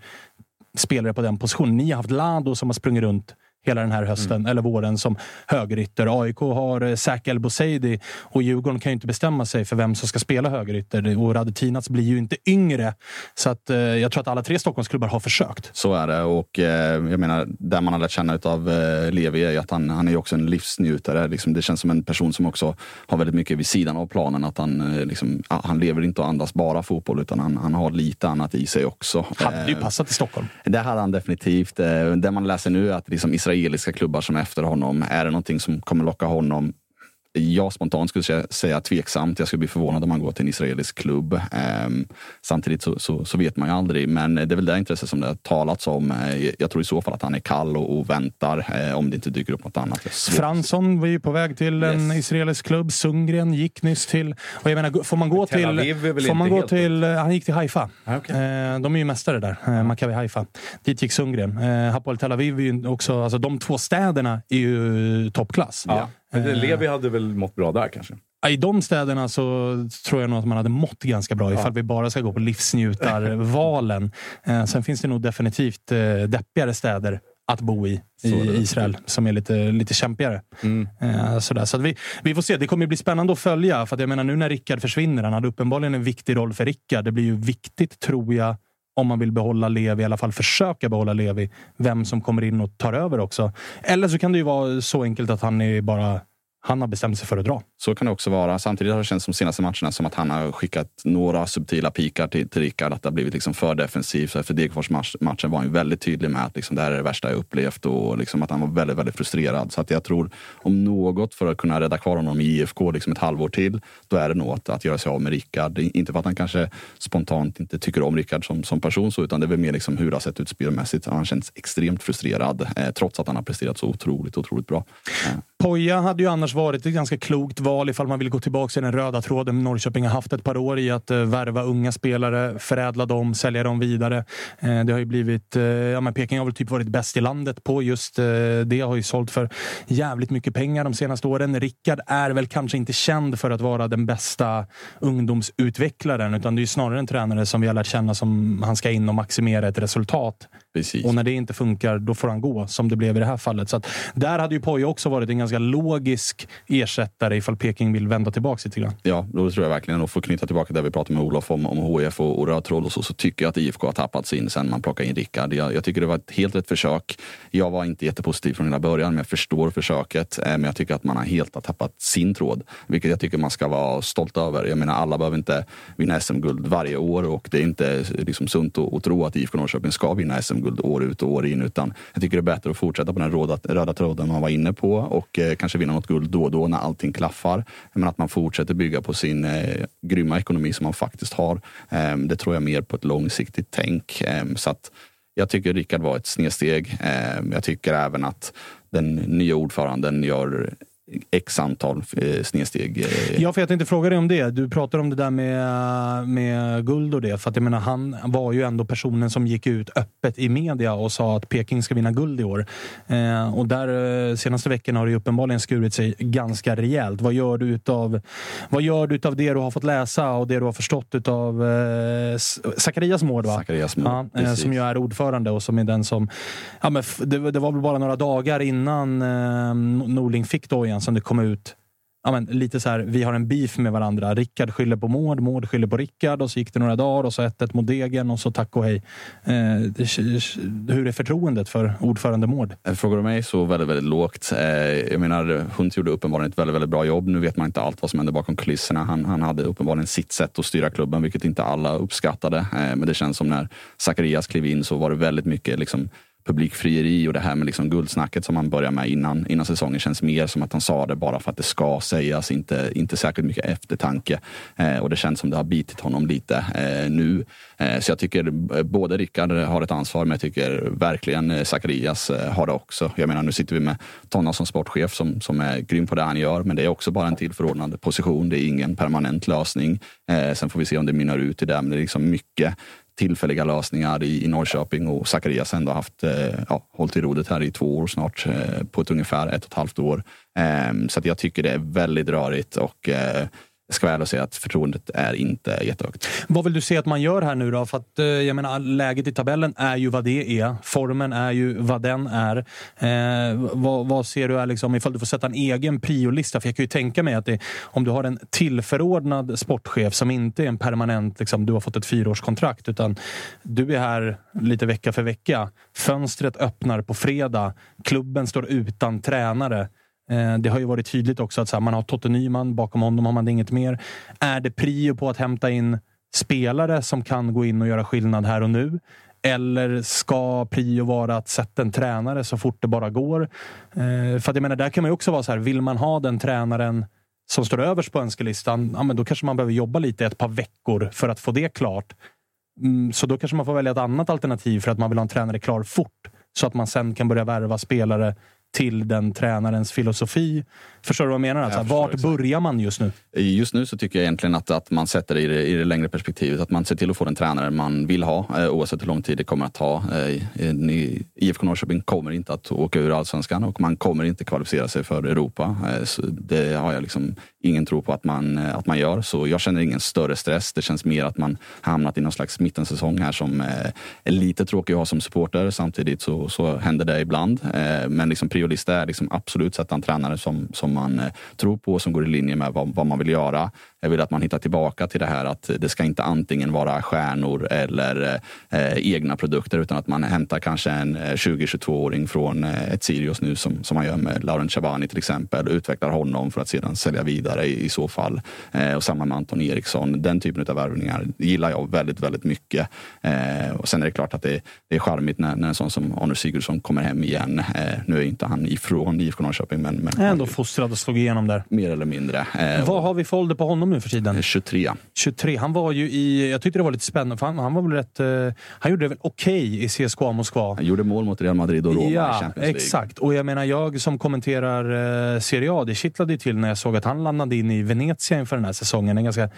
spelare på den positionen. Ni har haft Lado som har sprungit runt hela den här hösten, Mm. eller våren, som högerytter. AIK har eh, Zak El Bouzidi och Djurgården kan ju inte bestämma sig för vem som ska spela högerytter. Och Radetinac blir ju inte yngre. Så att, eh, jag tror att alla tre Stockholmsklubbar har försökt. Så är det och eh, jag menar, där man har lärt känna av eh, Levi är ju att han, han är också en livsnjutare. Liksom, det känns som en person som också har väldigt mycket vid sidan av planen. Att han, eh, liksom, han lever inte och andas bara fotboll utan han, han har lite annat i sig också. Hade ju Eh, passat i Stockholm. Det hade han definitivt. Eh, Det man läser nu är att liksom israeliska klubbar som är efter honom, är det någonting som kommer locka honom? Jag spontant skulle säga- säga tveksamt. Jag skulle bli förvånad om han går till en israelisk klubb. Ehm, samtidigt så, så, så vet man ju aldrig. Men det är väl det intresset som det har talats om. Eh, Jag tror i så fall att han är kall och, och väntar eh, om det inte dyker upp något annat. Fransson var ju på väg till en israelisk klubb. Sundgren gick nyss till... Och jag menar, får man gå Tel till... Får man gå till han gick till Haifa. Ah. Eh, de är ju mästare där, eh, Maccabi Haifa. Dit gick Sundgren. Eh, Hapoel Tel Aviv är ju också... Alltså de två städerna är ju toppklass. Ja. Men det- Levi hade väl mått bra där kanske? I de städerna så tror jag nog att man hade mått ganska bra ifall vi bara ska gå på livsnjutarvalen. Eh, sen finns det nog definitivt eh, deppigare städer att bo i i Israel som är lite, lite kämpigare. Mm. Eh, sådär. Så vi, vi får se. Det kommer bli spännande att följa. För att jag menar, nu när Rickard försvinner, han hade uppenbarligen en viktig roll för Rickard. Det blir ju viktigt, tror jag, om man vill behålla Levi, i alla fall försöka behålla Levi, vem som kommer in och tar över också. Eller så kan det ju vara så enkelt att han är bara han har bestämt sig för att dra. Så kan det också vara. Samtidigt har det känts de senaste matcherna som att han har skickat några subtila pikar till, till Rickard. Att det har blivit liksom för defensivt. Efter Degerfors-matchen var han ju väldigt tydlig med att liksom, det här är det värsta jag upplevt och liksom att han var väldigt, väldigt frustrerad. Så att jag tror om något för att kunna rädda kvar honom i IFK liksom ett halvår till, då är det nog att, att göra sig av med Rickard. Inte för att han kanske spontant inte tycker om Rickard som, som person, så, utan det är väl mer liksom hur det har sett ut spelmässigt. Han känns extremt frustrerad, eh, trots att han har presterat så otroligt, otroligt bra. Eh. Poja hade ju annars varit ett ganska klokt val ifall man vill gå tillbaka till den röda tråden Norrköping har haft ett par år i att eh, värva unga spelare, förädla dem, sälja dem vidare. Eh, det har ju blivit... Eh, ja, men Peking har väl typ varit bäst i landet på just det. Har ju sålt för jävligt mycket pengar de senaste åren. Rickard är väl kanske inte känd för att vara den bästa ungdomsutvecklaren, utan det är snarare en tränare som vi har lärt känna som han ska in och maximera ett resultat. Precis. Och när det inte funkar, då får han gå, som det blev i det här fallet. Så där hade ju Poja också varit en ganska logisk ersättare ifall Peking vill vända tillbaka lite grann. Ja, då tror jag verkligen, och för att knyta tillbaka det vi pratade med Olof om, om HF och, och röd tråd och så, så tycker jag att IFK har tappat sin sen man plockade in Rickard. Jag, jag, tycker det var ett helt rätt försök. Jag var inte jättepositiv från hela början, men jag förstår försöket. Eh, men jag tycker att man har helt har tappat sin tråd, vilket jag tycker man ska vara stolt över. Jag menar, alla behöver inte vinna SM-guld varje år och det är inte liksom sunt att, att tro att IFK Norrköping ska vinna SM-guld år ut och år in, utan jag tycker det är bättre att fortsätta på den röda, röda tråden man var inne på och eh, kanske vinna något guld då och då när allting klaffar. Men att man fortsätter bygga på sin eh, grymma ekonomi som man faktiskt har. Eh, det tror jag mer på ett långsiktigt tänk. Eh, så att jag tycker Rickard var ett snedsteg. Ehm, jag tycker även att den nya ordföranden gör x antal eh, snedsteg. Eh. Ja, för jag tänkte fråga dig om det. Du pratar om det där med, med guld och det. För att jag menar, han var ju ändå personen som gick ut öppet i media och sa att Peking ska vinna guld i år. Eh, och där senaste veckorna har det uppenbarligen skurit sig ganska rejält. Vad gör du utav, vad gör du utav det du har fått läsa och det du har förstått utav eh, Zacharias mål? Va? Zacharias mål, ja, som ju är ordförande och som är den som... Ja, men det, det var väl bara några dagar innan eh, Norling fick dojan som det kom ut ja, men, lite så här, vi har en beef med varandra. Rickard skyller på Mård, Mård skyller på Rickard och så gick det några dagar och så 1-1 mot Degen och så tack och hej. Eh, hur är förtroendet för ordförande Mård? Eh, frågar du mig så väldigt, väldigt lågt. Eh, jag menar, Hunt gjorde uppenbarligen ett väldigt, väldigt bra jobb. Nu vet man inte allt vad som hände bakom kulisserna. Han, han hade uppenbarligen sitt sätt att styra klubben, vilket inte alla uppskattade. Eh, men det känns som när Zacharias klev in så var det väldigt mycket liksom, publikfrieri och det här med liksom guldsnacket som han började med innan, innan säsongen känns mer som att han sa det bara för att det ska sägas, inte, inte särskilt mycket eftertanke. Eh, och det känns som det har bitit honom lite eh, nu. Eh, så jag tycker både Rickard har ett ansvar, men jag tycker verkligen eh, Zacharias eh, har det också. Jag menar, nu sitter vi med Tonna som sportchef som, som är grym på det han gör, men det är också bara en tillförordnande position. Det är ingen permanent lösning. Eh, sen får vi se om det mynnar ut i det, men det är liksom mycket tillfälliga lösningar i, i Norrköping och Zacharias ändå haft, eh, ja, hållit i rodet här i två år snart eh, på ett ungefär ett och ett halvt år. Eh, så att jag tycker det är väldigt rörigt och eh, jag ska vara ärlig och säga att förtroendet är inte jättehögt. Vad vill du se att man gör här nu då? För att, eh, jag menar, läget i tabellen är ju vad det är. Formen är ju vad den är. Eh, vad, vad, ser du är liksom, ifall du får sätta en egen priolista? För jag kan ju tänka mig att det, om du har en tillförordnad sportchef som inte är en permanent, liksom, du har fått ett fyraårskontrakt, utan du är här lite vecka för vecka. Fönstret öppnar på fredag. Klubben står utan tränare. Eh, det har ju varit tydligt också att man har Totte Nyman, bakom honom har man inget mer. Är det prio på att hämta in spelare som kan gå in och göra skillnad här och nu? Eller ska prio vara att sätta en tränare så fort det bara går? Eh, för att jag menar, där kan man ju också vara så här, vill man ha den tränaren som står överst på önskelistan, ja, men då kanske man behöver jobba lite ett par veckor för att få det klart. Mm, så då kanske man får välja ett annat alternativ för att man vill ha en tränare klar fort. Så att man sen kan börja värva spelare till den tränarens filosofi. Förstår du vad jag menar? Alltså, jag vart exakt. börjar man just nu? Just nu så tycker jag egentligen att, att man sätter det i, det i det längre perspektivet. Att man ser till att få den tränare man vill ha eh, oavsett hur lång tid det kommer att ta. Eh, IFK Norrköping kommer inte att åka ur allsvenskan och man kommer inte kvalificera sig för Europa. Eh, så det har jag liksom ingen tror på att man, eh, att man gör. Så jag känner ingen större stress. Det känns mer att man hamnat i någon slags mittensäsong här som eh, är lite tråkig att ha som supporter. Samtidigt så, så händer det ibland. Eh, men liksom priolista är liksom absolut sätta en tränare som, som man tror på, som går i linje med vad, vad man vill göra. Jag vill att man hittar tillbaka till det här att det ska inte antingen vara stjärnor eller eh, egna produkter utan att man hämtar kanske en 20-22-åring eh, från eh, ett Sirius nu som, som man gör med Laurent Chabani till exempel och utvecklar honom för att sedan sälja vidare i, i så fall. Eh, och samma med Anton Eriksson. Den typen av värvningar gillar jag väldigt, väldigt mycket. Eh, och sen är det klart att det, det är charmigt när, när en sån som Arne Sigurdsson kommer hem igen. Eh, nu är inte han ifrån IFK Norrköping men, men Ändå fostrad och slog igenom där. Mer eller mindre. Vad har vi för ålder på honom nu för tiden? 23. 23. Han var ju i... Jag tyckte det var lite spännande, för han, han var väl rätt... Uh, han gjorde det väl okej okay i CSKA Moskva. Han gjorde mål mot Real Madrid och Roma ja, i Champions League. exakt. Och jag menar, jag som kommenterar uh, Serie A, det kittlade till när jag såg att han landade in i Venezia inför den här säsongen. En ganska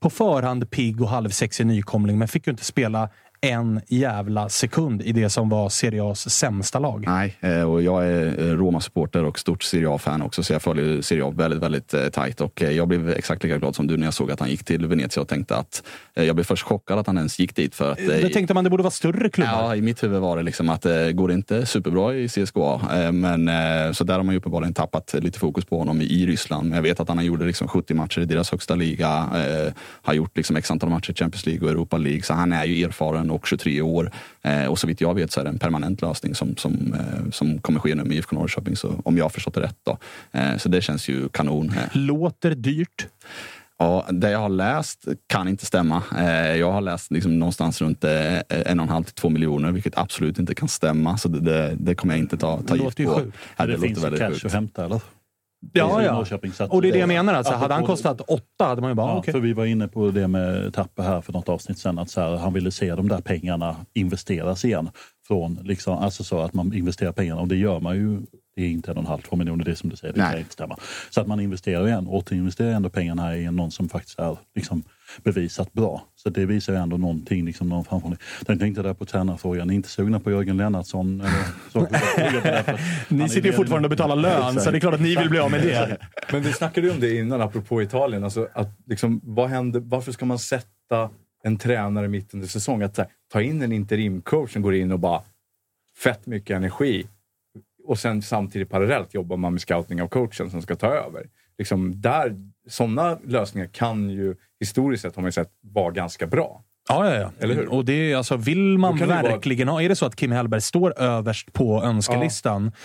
på förhand pigg och halvsexig nykomling, men fick ju inte spela en jävla sekund i det som var Serie A's sämsta lag. Nej, eh, och jag är Roma-supporter och stort Serie A-fan också, så jag följer Serie A väldigt, väldigt eh, tajt. Och eh, jag blev exakt lika glad som du när jag såg att han gick till Venezia och tänkte att jag blev först chockad att han ens gick dit. För att, det tänkte man det borde vara större klubbar. Ja, i mitt huvud var det liksom att det går inte superbra i CSKA. Men så där har man ju uppenbarligen tappat lite fokus på honom i Ryssland. Men jag vet att han har gjort liksom 70 matcher i deras högsta liga, har gjort liksom x antal matcher i Champions League och Europa League, så han är ju erfaren och 23 år. Eh, och så vitt jag vet så är det en permanent lösning som, som, eh, som kommer ske nu med IFK Norrköping, så, om jag har förstått det rätt. Då. Eh, så det känns ju kanon. Låter dyrt. Ja, det jag har läst kan inte stämma. Jag har läst liksom någonstans runt en och en halv till två miljoner, vilket absolut inte kan stämma. Så det, det, det kommer jag inte ta, ta gift på. Sjukt. Ja, det, det finns ju cash sjukt. att hämta, eller? Ja, ja. och det är det jag menar. Alltså, hade han kostat åtta hade man ju bara, ja, okay. För vi var inne på det med Tapper här för något avsnitt sen, att så här, han ville se de där pengarna investeras igen. Från, liksom, alltså så att man investerar pengarna och det gör man ju det är inte en och en halv, två miljoner, det är som du säger, det kan inte stämma. Så att man investerar igen, återinvesterar ändå pengarna i någon som faktiskt är liksom, bevisat bra. Så det visar ju ändå någonting. Liksom, någon framförhållning. Den tänkte där på tränarfrågan, ni är inte sugna på Jörgen Lennartsson? Eller, så, ni sitter ju fortfarande och betalar lön, så det är klart att ni vill bli av med det. Men vi snackade ju om det innan, apropå Italien. Alltså, att, liksom, vad händer, varför ska man sätta en tränare mitt under säsong? Att här, ta in en interimcoach som går in och bara fett mycket energi och sen samtidigt parallellt jobbar man med scouting av coachen som ska ta över. Liksom där, sådana lösningar kan ju historiskt sett har man sett vara ganska bra. Ja, ja, ja. Eller hur? Och det är, alltså, vill man verkligen vara... ha... Är det så att Kim Hellberg står överst på önskelistan, ja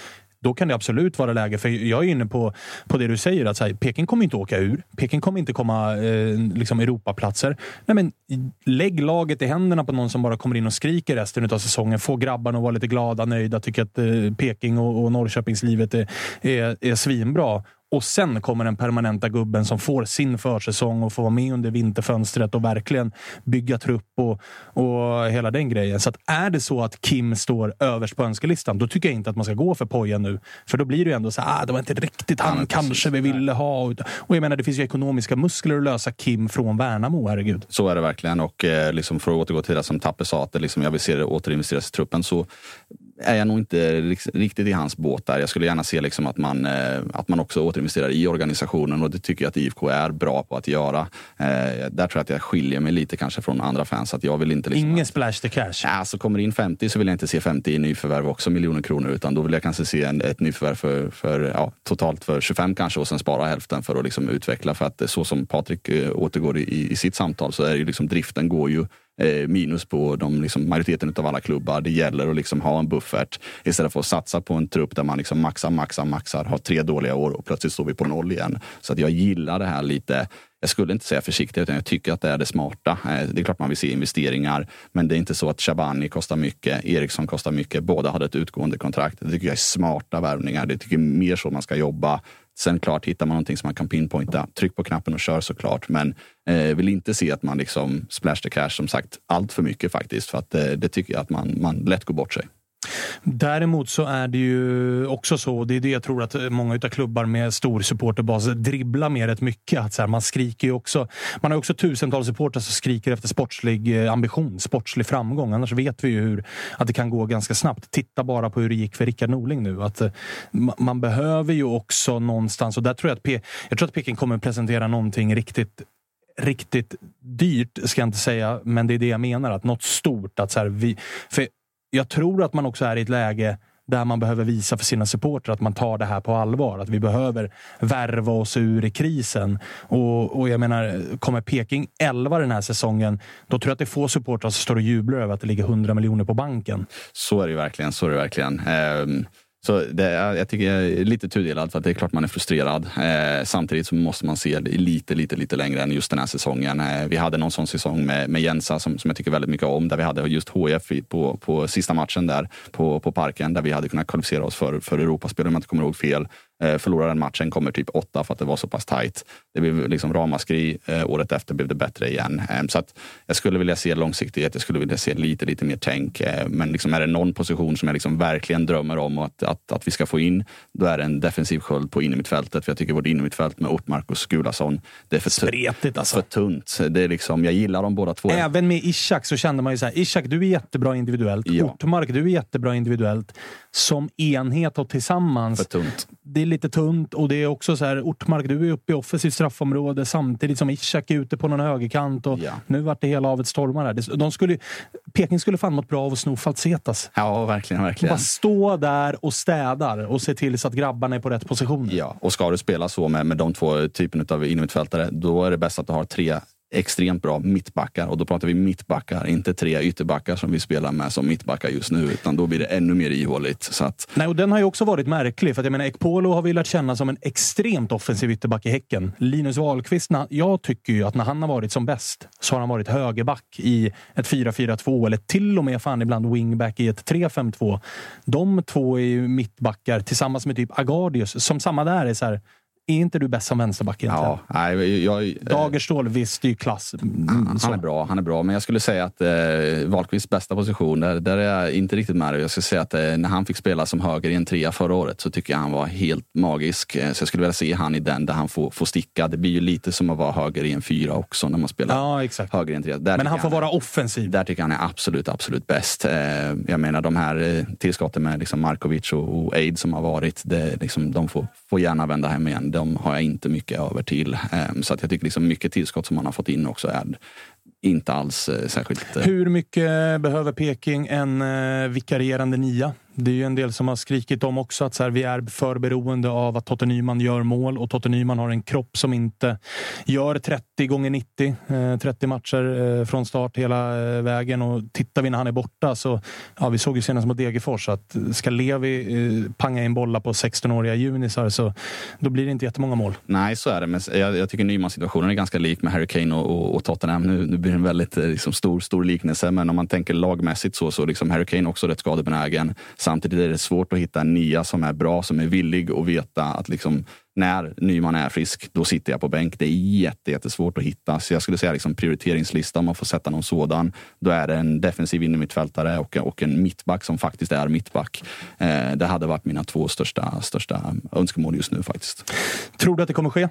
då kan det absolut vara läge. För jag är inne på, på det du säger, att här, Peking kommer inte åka ur. Peking kommer inte komma eh, liksom Europaplatser. Nej, men lägg laget i händerna på någon som bara kommer in och skriker resten av säsongen. Få grabbarna att vara lite glada, nöjda, tycka att eh, Peking och, och Norrköpingslivet är, är, är svinbra. Och sen kommer den permanenta gubben som får sin försäsong och får vara med under vinterfönstret och verkligen bygga trupp och, och hela den grejen. Så att är det så att Kim står överst på önskelistan, då tycker jag inte att man ska gå för Poja nu. För då blir det ju ändå så här, ah, det var inte riktigt han ja, kanske vi ville ha. Och jag menar, det finns ju ekonomiska muskler att lösa Kim från Värnamo, herregud. Så är det verkligen. Och eh, liksom för att återgå till det som Tappe sa, att det liksom, jag vill se det återinvesteras i truppen. Så är jag nog inte riktigt i hans båt där. Jag skulle gärna se liksom att, man, eh, att man också återinvesterar i organisationen och det tycker jag att IFK är bra på att göra. Eh, där tror jag att jag skiljer mig lite kanske från andra fans. Att jag vill inte liksom Ingen splash the cash? Ja, så kommer in 50 så vill jag inte se 50 i nyförvärv också, miljoner kronor. Utan då vill jag kanske se en, ett nyförvärv för, för ja, totalt för 25 kanske och sen spara hälften för att liksom utveckla. För att så som Patrik äh, återgår i, i sitt samtal så är ju liksom driften går ju Eh, Eh, minus på de, liksom, majoriteten av alla klubbar. Det gäller att liksom ha en buffert istället för att satsa på en trupp där man liksom maxar, maxar, maxar, har tre dåliga år och plötsligt står vi på noll igen. Så att jag gillar det här lite jag skulle inte säga försiktigt, utan jag tycker att det är det smarta. Eh, det är klart man vill se investeringar, men det är inte så att Shabani kostar mycket, Eriksson kostar mycket. Båda hade ett utgående kontrakt. Det tycker jag är smarta värvningar. Det tycker jag är mer så man ska jobba. Sen klart, hittar man någonting som man kan pinpointa, tryck på knappen och kör såklart. Men eh, vill inte se att man liksom splash the cash, som sagt, allt för mycket faktiskt. För att eh, det tycker jag att man, man lätt går bort sig. Däremot så är det ju också så, och det är det jag tror att många av klubbar med stor supporterbas dribblar med rätt mycket. Att så här, man skriker ju också. Man har också tusentals supportrar som skriker efter sportslig eh, ambition, sportslig framgång. Annars vet vi ju hur, att det kan gå ganska snabbt. Titta bara på hur det gick för Rickard Norling nu. Att, eh, man behöver ju också någonstans, och där tror jag att, P, jag tror att Peking kommer presentera någonting riktigt riktigt dyrt, ska jag inte säga, men det är det jag menar. Att något stort. Att så här, vi, för jag tror att man också är i ett läge där man behöver visa för sina supportrar att man tar det här på allvar. Att vi behöver värva oss ur krisen. Och, och jag menar, kommer Peking 11 den här säsongen, då tror jag att det är få supportrar som står och jublar över att det ligger 100 miljoner på banken. Så är det verkligen. Så är det verkligen. Um... Så det, jag tycker jag är lite tudelad för att det är klart man är frustrerad. Eh, samtidigt så måste man se lite, lite, lite längre än just den här säsongen. Eh, vi hade någon sån säsong med, med Jensa som, som jag tycker väldigt mycket om, där vi hade just HF på, på sista matchen där på, på Parken, där vi hade kunnat kvalificera oss för, för Europaspel om jag inte kommer ihåg fel. Eh, förlorar den matchen, kommer typ åtta för att det var så pass tajt. Det blev liksom ramaskri. Eh, året efter blev det bättre igen. Eh, så att jag skulle vilja se långsiktighet. Jag skulle vilja se lite, lite mer tänk. Eh, men liksom är det någon position som jag liksom verkligen drömmer om att, att, att vi ska få in, då är det en defensiv sköld på innermittfältet. För jag tycker vårt innermittfält med Ortmark och Skulason, det är för, Spretigt alltså. för tunt. Det är liksom, jag gillar dem båda två. Även med Ishak så kände man ju så här, Ishak du är jättebra individuellt. Ja. Ortmark du är jättebra individuellt. Som enhet och tillsammans. Det är lite tunt och det är också så här, Ortmark, du är uppe i offensivt straffområde samtidigt som Ishak är ute på någon högerkant. Och Ja. Nu vart det hela havet stormar här. De skulle, Peking skulle fan mått bra av att sno Falsetas. Ja, verkligen, verkligen. Bara stå där och städar och se till så att grabbarna är på rätt position. Ja, och ska du spela så med, med de två typerna av innermittfältare, då är det bäst att du har tre extremt bra mittbackar. Och då pratar vi mittbackar, inte tre ytterbackar som vi spelar med som mittbackar just nu. Utan då blir det ännu mer ihåligt. Så att, Nej, och den har ju också varit märklig. För att jag menar, Ekpolo har vi lärt känna som en extremt offensiv ytterback i Häcken. Linus Wahlqvist, jag tycker ju att när han har varit som bäst så har han varit högerback i ett 4-4-2 eller till och med fan ibland wingback i ett 3-5-2. De två är ju mittbackar tillsammans med typ Agardius som samma där är så här. Är inte du bäst som vänsterback egentligen? ja, nej, jag, Dagerstål, visst, ju klass. Mm, Han är bra, han är bra. Men jag skulle säga att eh, Wahlqvists bästa position, där, där är jag inte riktigt med dig. Jag skulle säga att eh, när han fick spela som höger i en trea förra året så tycker jag han var helt magisk. Eh, så jag skulle vilja se han i den där han får, får sticka. Det blir ju lite som att vara höger i en fyra också när man spelar Ja, exakt. höger i en trea. Där Men han får jag vara offensiv. Där tycker jag han är absolut, absolut bäst. Eh, jag menar de här eh, tillskotten med liksom Markovic och, och Aid som har varit, det, liksom, de får, får gärna vända hem igen. De har jag inte mycket över till. Ehm, så att jag tycker liksom mycket tillskott som man har fått in också är inte alls eh, särskilt... Eh, Hur mycket behöver Peking en eh, vikarierande nia? Det är ju en del som har skrikit om också att så här, vi är för beroende av att Totte Nyman gör mål och Totte Nyman har en kropp som inte gör 30 gånger 90. Eh, 30 matcher eh, från start hela eh, vägen och tittar vi när han är borta så ja, vi såg ju senast mot Degerfors att ska Levi eh, panga in bollar på 16-åriga junisar så då blir det inte jättemånga mål. Nej, så är det. Men jag, jag tycker Nymans situationen är ganska lik med Harry Kane och, och, och Tottenham. Nu, nu blir det en väldigt eh, liksom, stor, stor liknelse, men om man tänker lagmässigt så, så liksom Harry Kane också rätt skadebenägen. Samtidigt är det svårt att hitta en nia som är bra, som är villig att veta att liksom, när Nyman är frisk, då sitter jag på bänk. Det är jätte, jättesvårt att hitta. Så jag skulle säga liksom prioriteringslista, om man får sätta någon sådan. Då är det en defensiv innermittfältare och, och en mittback som faktiskt är mittback. Eh, det hade varit mina två största, största önskemål just nu faktiskt. Tror du att det kommer ske?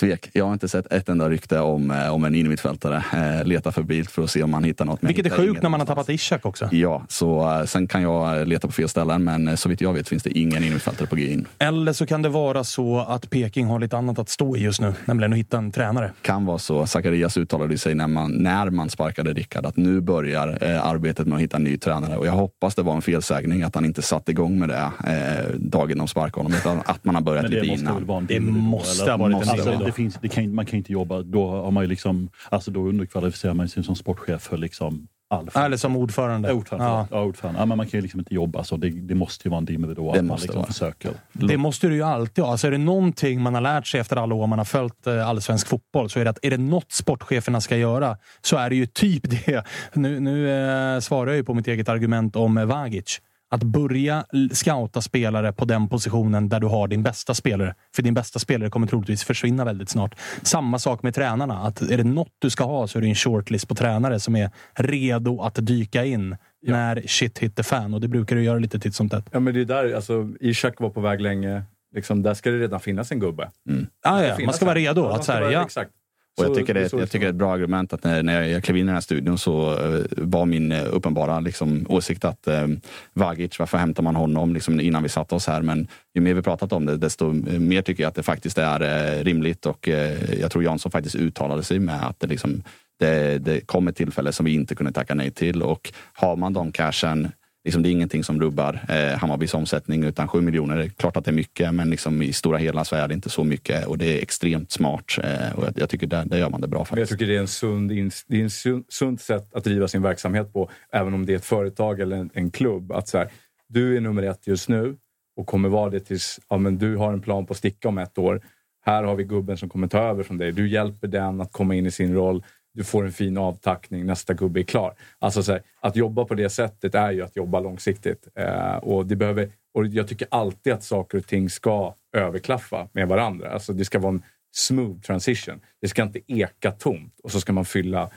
Tvek. Jag har inte sett ett enda rykte om, eh, om en innermittfältare. Eh, leta förbi för att se om man hittar något. Vilket är sjukt när man har tappat Ishak också. Ja, så eh, sen kan jag leta på fel ställen, men eh, så vitt jag vet finns det ingen innermittfältare på G in. Eller så kan det vara så att Peking har lite annat att stå i just nu, nämligen att hitta en tränare. Kan vara så. Zacharias uttalade sig när man, när man sparkade Rickard att nu börjar eh, arbetet med att hitta en ny tränare. Och jag hoppas det var en felsägning att han inte satte igång med det eh, dagen de sparkade honom, utan att man har börjat lite måste innan. Det måste ha varit en dimridå. Det finns, det kan, man kan inte jobba, då har man ju liksom, alltså då underkvalificerar man sig som sportchef för liksom all Eller som ordförande. Ja, ordförande. Ja. Ja. ordförande. Ja, men man kan ju liksom inte jobba så. Det, det måste ju vara en dimridå. Det att man liksom vara. försöker. Det måste du ju alltid ha. Alltså är det någonting man har lärt sig efter alla år man har följt eh, allsvensk fotboll så är det att är det något sportcheferna ska göra så är det ju typ det. Nu, nu eh, svarar jag ju på mitt eget argument om eh, Vagic. Att börja scouta spelare på den positionen där du har din bästa spelare. För din bästa spelare kommer troligtvis försvinna väldigt snart. Samma sak med tränarna. Att är det något du ska ha så är det en shortlist på tränare som är redo att dyka in när shit hit the fan och det brukar det göra lite titt som tätt. Ja, men det är där, alltså, Ishak var på väg länge. Liksom, där ska det redan finnas en gubbe. Mm. Ah, ja, man ska vara redo. Ja, att så här, ja. Exakt. Och jag tycker, det, jag tycker det är ett bra argument att när, när jag klev in i den här studion så eh, var min eh, uppenbara liksom, åsikt att eh, Vagic, varför hämtar man honom liksom, innan vi satte oss här? Men ju mer vi pratat om det, desto mer tycker jag att det faktiskt är eh, rimligt och eh, jag tror Jansson faktiskt uttalade sig med att det, liksom, det, det kom ett tillfälle som vi inte kunde tacka nej till och har man de cashen Liksom det är ingenting som rubbar eh, Hammarbys omsättning utan 7 miljoner, det är klart att det är mycket men liksom i stora hela så är det inte så mycket och det är extremt smart eh, och jag, jag tycker där, där gör man det bra Men jag faktiskt. tycker det är en sund, det är en sund, sund sätt att driva sin verksamhet på, även om det är ett företag eller en, en klubb. Att så här, du är nummer ett just nu och kommer vara det tills ja, men du har en plan på att sticka om ett år. Här har vi gubben som kommer ta över från dig. Du hjälper den att komma in i sin roll. Du får en fin avtackning, nästa gubbe är klar. Alltså så här, att jobba på det sättet är ju att jobba långsiktigt. Eh, och, det behöver, och jag tycker alltid att saker och ting ska överklaffa med varandra. Alltså det ska vara en smooth transition. Det ska inte eka tomt och så ska man fylla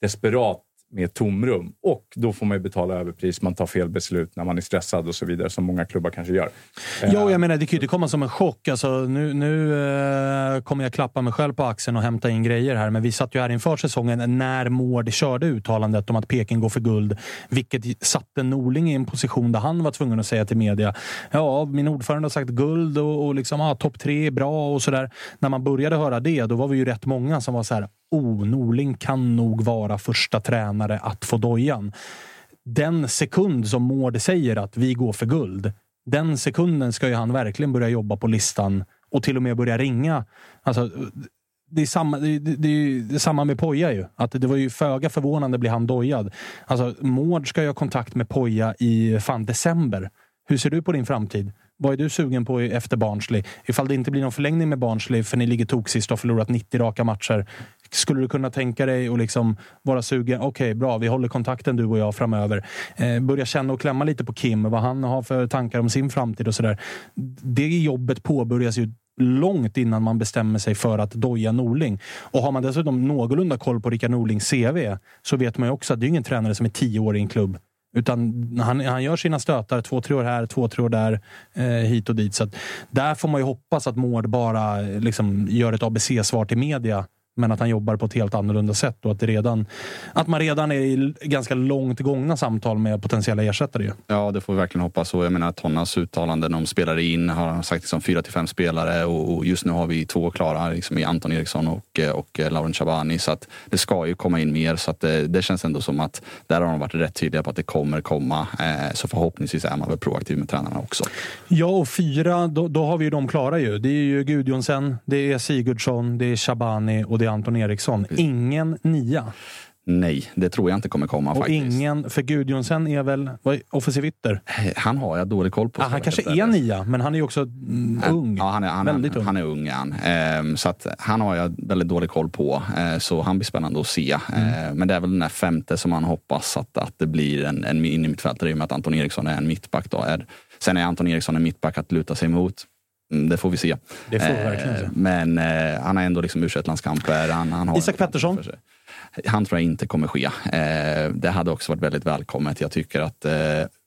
desperat med tomrum. Och då får man ju betala överpris, man tar fel beslut när man är stressad och så vidare, som många klubbar kanske gör. Ja, jag menar, det kan ju inte komma som en chock. Alltså, nu nu eh, kommer jag klappa mig själv på axeln och hämta in grejer här, men vi satt ju här inför säsongen när Mård körde uttalandet om att Peking går för guld, vilket satte Norling i en position där han var tvungen att säga till media, ja, min ordförande har sagt guld och, och liksom, ah, topp tre är bra och sådär. När man började höra det, då var vi ju rätt många som var så här, oh, Norling kan nog vara första tränare att få dojan den sekund som Mård säger att vi går för guld, den sekunden ska ju han verkligen börja jobba på listan och till och med börja ringa. Alltså, det är samma, det, är, det är ju det är samma med Poja ju. Att det var ju föga förvånande blir han dojad. Alltså, Mård ska ju ha kontakt med Poja i fan december. Hur ser du på din framtid? Vad är du sugen på efter Barnsley? Ifall det inte blir någon förlängning med Barnsley för ni ligger toksist och har förlorat 90 raka matcher. Skulle du kunna tänka dig att liksom vara sugen? Okej, bra. Vi håller kontakten du och jag framöver. Eh, börja känna och klämma lite på Kim, vad han har för tankar om sin framtid och sådär. Det jobbet påbörjas ju långt innan man bestämmer sig för att doja Norling. Och har man dessutom någorlunda koll på Rickard Norlings CV så vet man ju också att det är ingen tränare som är tio år i en klubb. Utan han, han gör sina stötar, två, tre år här, två, tre år där, eh, hit och dit. Så att där får man ju hoppas att Mård bara eh, liksom, gör ett ABC-svar till media men att han jobbar på ett helt annorlunda sätt och att, det redan, att man redan är i ganska långt gångna samtal med potentiella ersättare. Ja, det får vi verkligen hoppas. Och jag menar Tonnas uttalanden om spelare in har han sagt liksom fyra till fem spelare och, och just nu har vi två klara liksom i Anton Eriksson och, eh, och eh, Lauren Shabani. Så att det ska ju komma in mer. Så att det, det känns ändå som att där har de varit rätt tydliga på att det kommer komma. Eh, så förhoppningsvis är man väl proaktiv med tränarna också. Ja, och fyra, då, då har vi ju de klara ju. Det är ju Gudjonsen, det är Sigurdsson, det är Shabani och det är Anton Eriksson. Ingen nia. Nej, det tror jag inte kommer komma Och faktiskt. ingen, för Gudjonsen är väl vad är offensiv ytter? Han har jag dålig koll på. Ah, han kanske är nia, men han är ju också mm, ung. Ja, han är, han, Väldigt ung. han är ung. Han. Ehm, så att han har jag väldigt dålig koll på. Eh, så han blir spännande att se. Mm. Eh, men det är väl den där femte som man hoppas att, att det blir en, en innermittfältare i och med att Anton Eriksson är en mittback. Då. Sen är Anton Eriksson en mittback att luta sig mot. Mm, Det får vi se. Får se. Men eh, han har ändå liksom u landskamper han, han har Isak Pettersson? Han tror jag inte kommer ske. Eh, det hade också varit väldigt välkommet. Jag tycker att eh,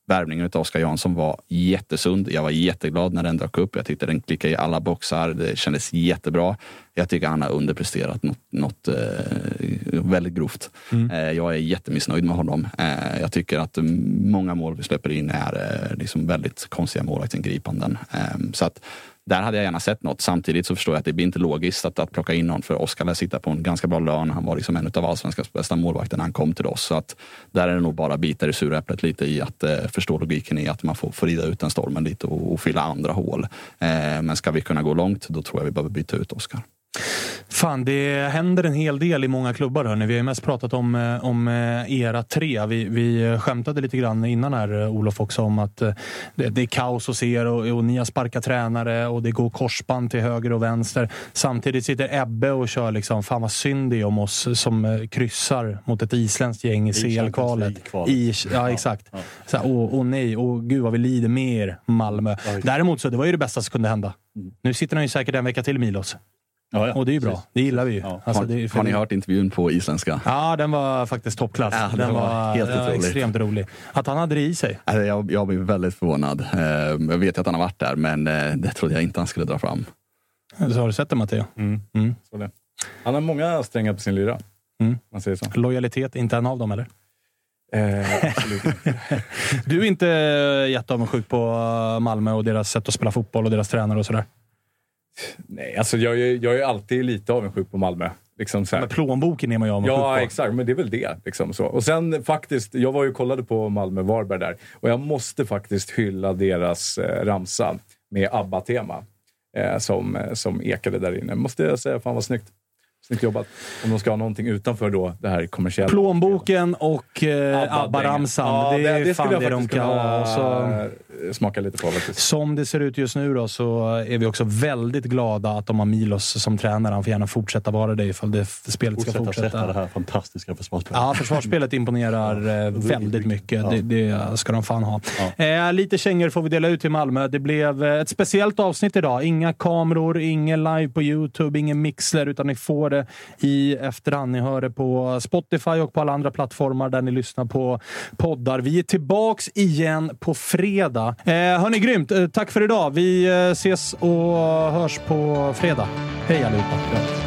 värvningen av Oskar Jansson var jättesund. Jag var jätteglad när den dök upp. Jag tyckte den klickade i alla boxar. Det kändes jättebra. Jag tycker han har underpresterat något, något eh, väldigt grovt. Mm. Eh, jag är jättemissnöjd med honom. Eh, jag tycker att många mål vi släpper in är eh, liksom väldigt konstiga målvaktsingripanden. Eh, så att där hade jag gärna sett något. Samtidigt så förstår jag att det blir inte logiskt att, att plocka in någon för Oskar lär sitta på en ganska bra lön. Han var liksom en av allsvenskans bästa målvakter när han kom till oss. Så att där är det nog bara bitar i suräpplet lite i att eh, förstå logiken i att man får, får rida ut den stormen lite och, och fylla andra hål. Eh, men ska vi kunna gå långt, då tror jag vi behöver byta ut Oskar. Fan, det händer en hel del i många klubbar. Hörni. Vi har mest pratat om, eh, om eh, era tre. Vi, vi skämtade lite grann innan här, eh, Olof, också om att det, det är kaos hos er och, och ni har sparkat tränare och det går korsband till höger och vänster. Samtidigt sitter Ebbe och kör liksom, fan vad synd det är om oss som kryssar mot ett isländskt gäng i CL-kvalet. I, ja, exakt. Så här, åh, åh nej, åh gud vad vi lider med er, Malmö. Däremot så, det var ju det bästa som kunde hända. Nu sitter han ju säkert en vecka till, Milos. Ja, ja. Och det är ju bra. Precis. Det gillar vi ju. Ja. Alltså, har, det är- har ni hört intervjun på isländska? Ja, den var faktiskt toppklass. Ja, den den var var, helt den var extremt rolig. Att han hade det i sig. Alltså, Jag, jag blev väldigt förvånad. Eh, Jag vet ju att han har varit där, men eh, det trodde jag inte han skulle dra fram. Så har du sett det, Matteo? Mm. Mm. Så det. Han har många strängar på sin lyra. Mm. Man säger så. Lojalitet, inte en av dem eller? Eh, absolut. Du är inte jätteavundsjuk på Malmö och deras sätt att spela fotboll och deras tränare och sådär? Nej, alltså jag är, jag är alltid lite avundsjuk på Malmö. Liksom så här. Men plånboken är man ju avundsjuk Ja, på. exakt. Men det är väl det. Liksom så. Och sen faktiskt, jag var ju kollade på Malmö-Varberg där och jag måste faktiskt hylla deras eh, ramsa med ABBA-tema eh, som, eh, som ekade där inne. Måste jag säga, fan vad snyggt. Snyggt jobbat. Om de ska ha någonting utanför då det här kommersiella. Plånboken och eh. ABBA-ramsan. Ja, det är det fan skulle det de kan ha. Och så, smaka lite på faktiskt. som det ser ut just nu då, så är vi också väldigt glada att de har Milos som tränare. Han får gärna fortsätta vara det ifall det spelet ska Fortsätta sätta det fortsätta. här fantastiska försvarsspelet. Ja, försvarsspelet imponerar eh, väldigt mycket. Ja. Det, det ska de fan ha. Eh, lite kängor får vi dela ut till Malmö. Det blev eh, ett speciellt avsnitt idag. Inga kameror, ingen live på Youtube, ingen mixler, utan ni får det i efterhand. Ni hör det på Spotify och på alla andra plattformar där ni lyssnar på poddar. Vi är tillbaks igen på fredag. Eh, hörni, grymt. Eh, tack för idag. Vi eh, ses och hörs på fredag. Hej allihopa.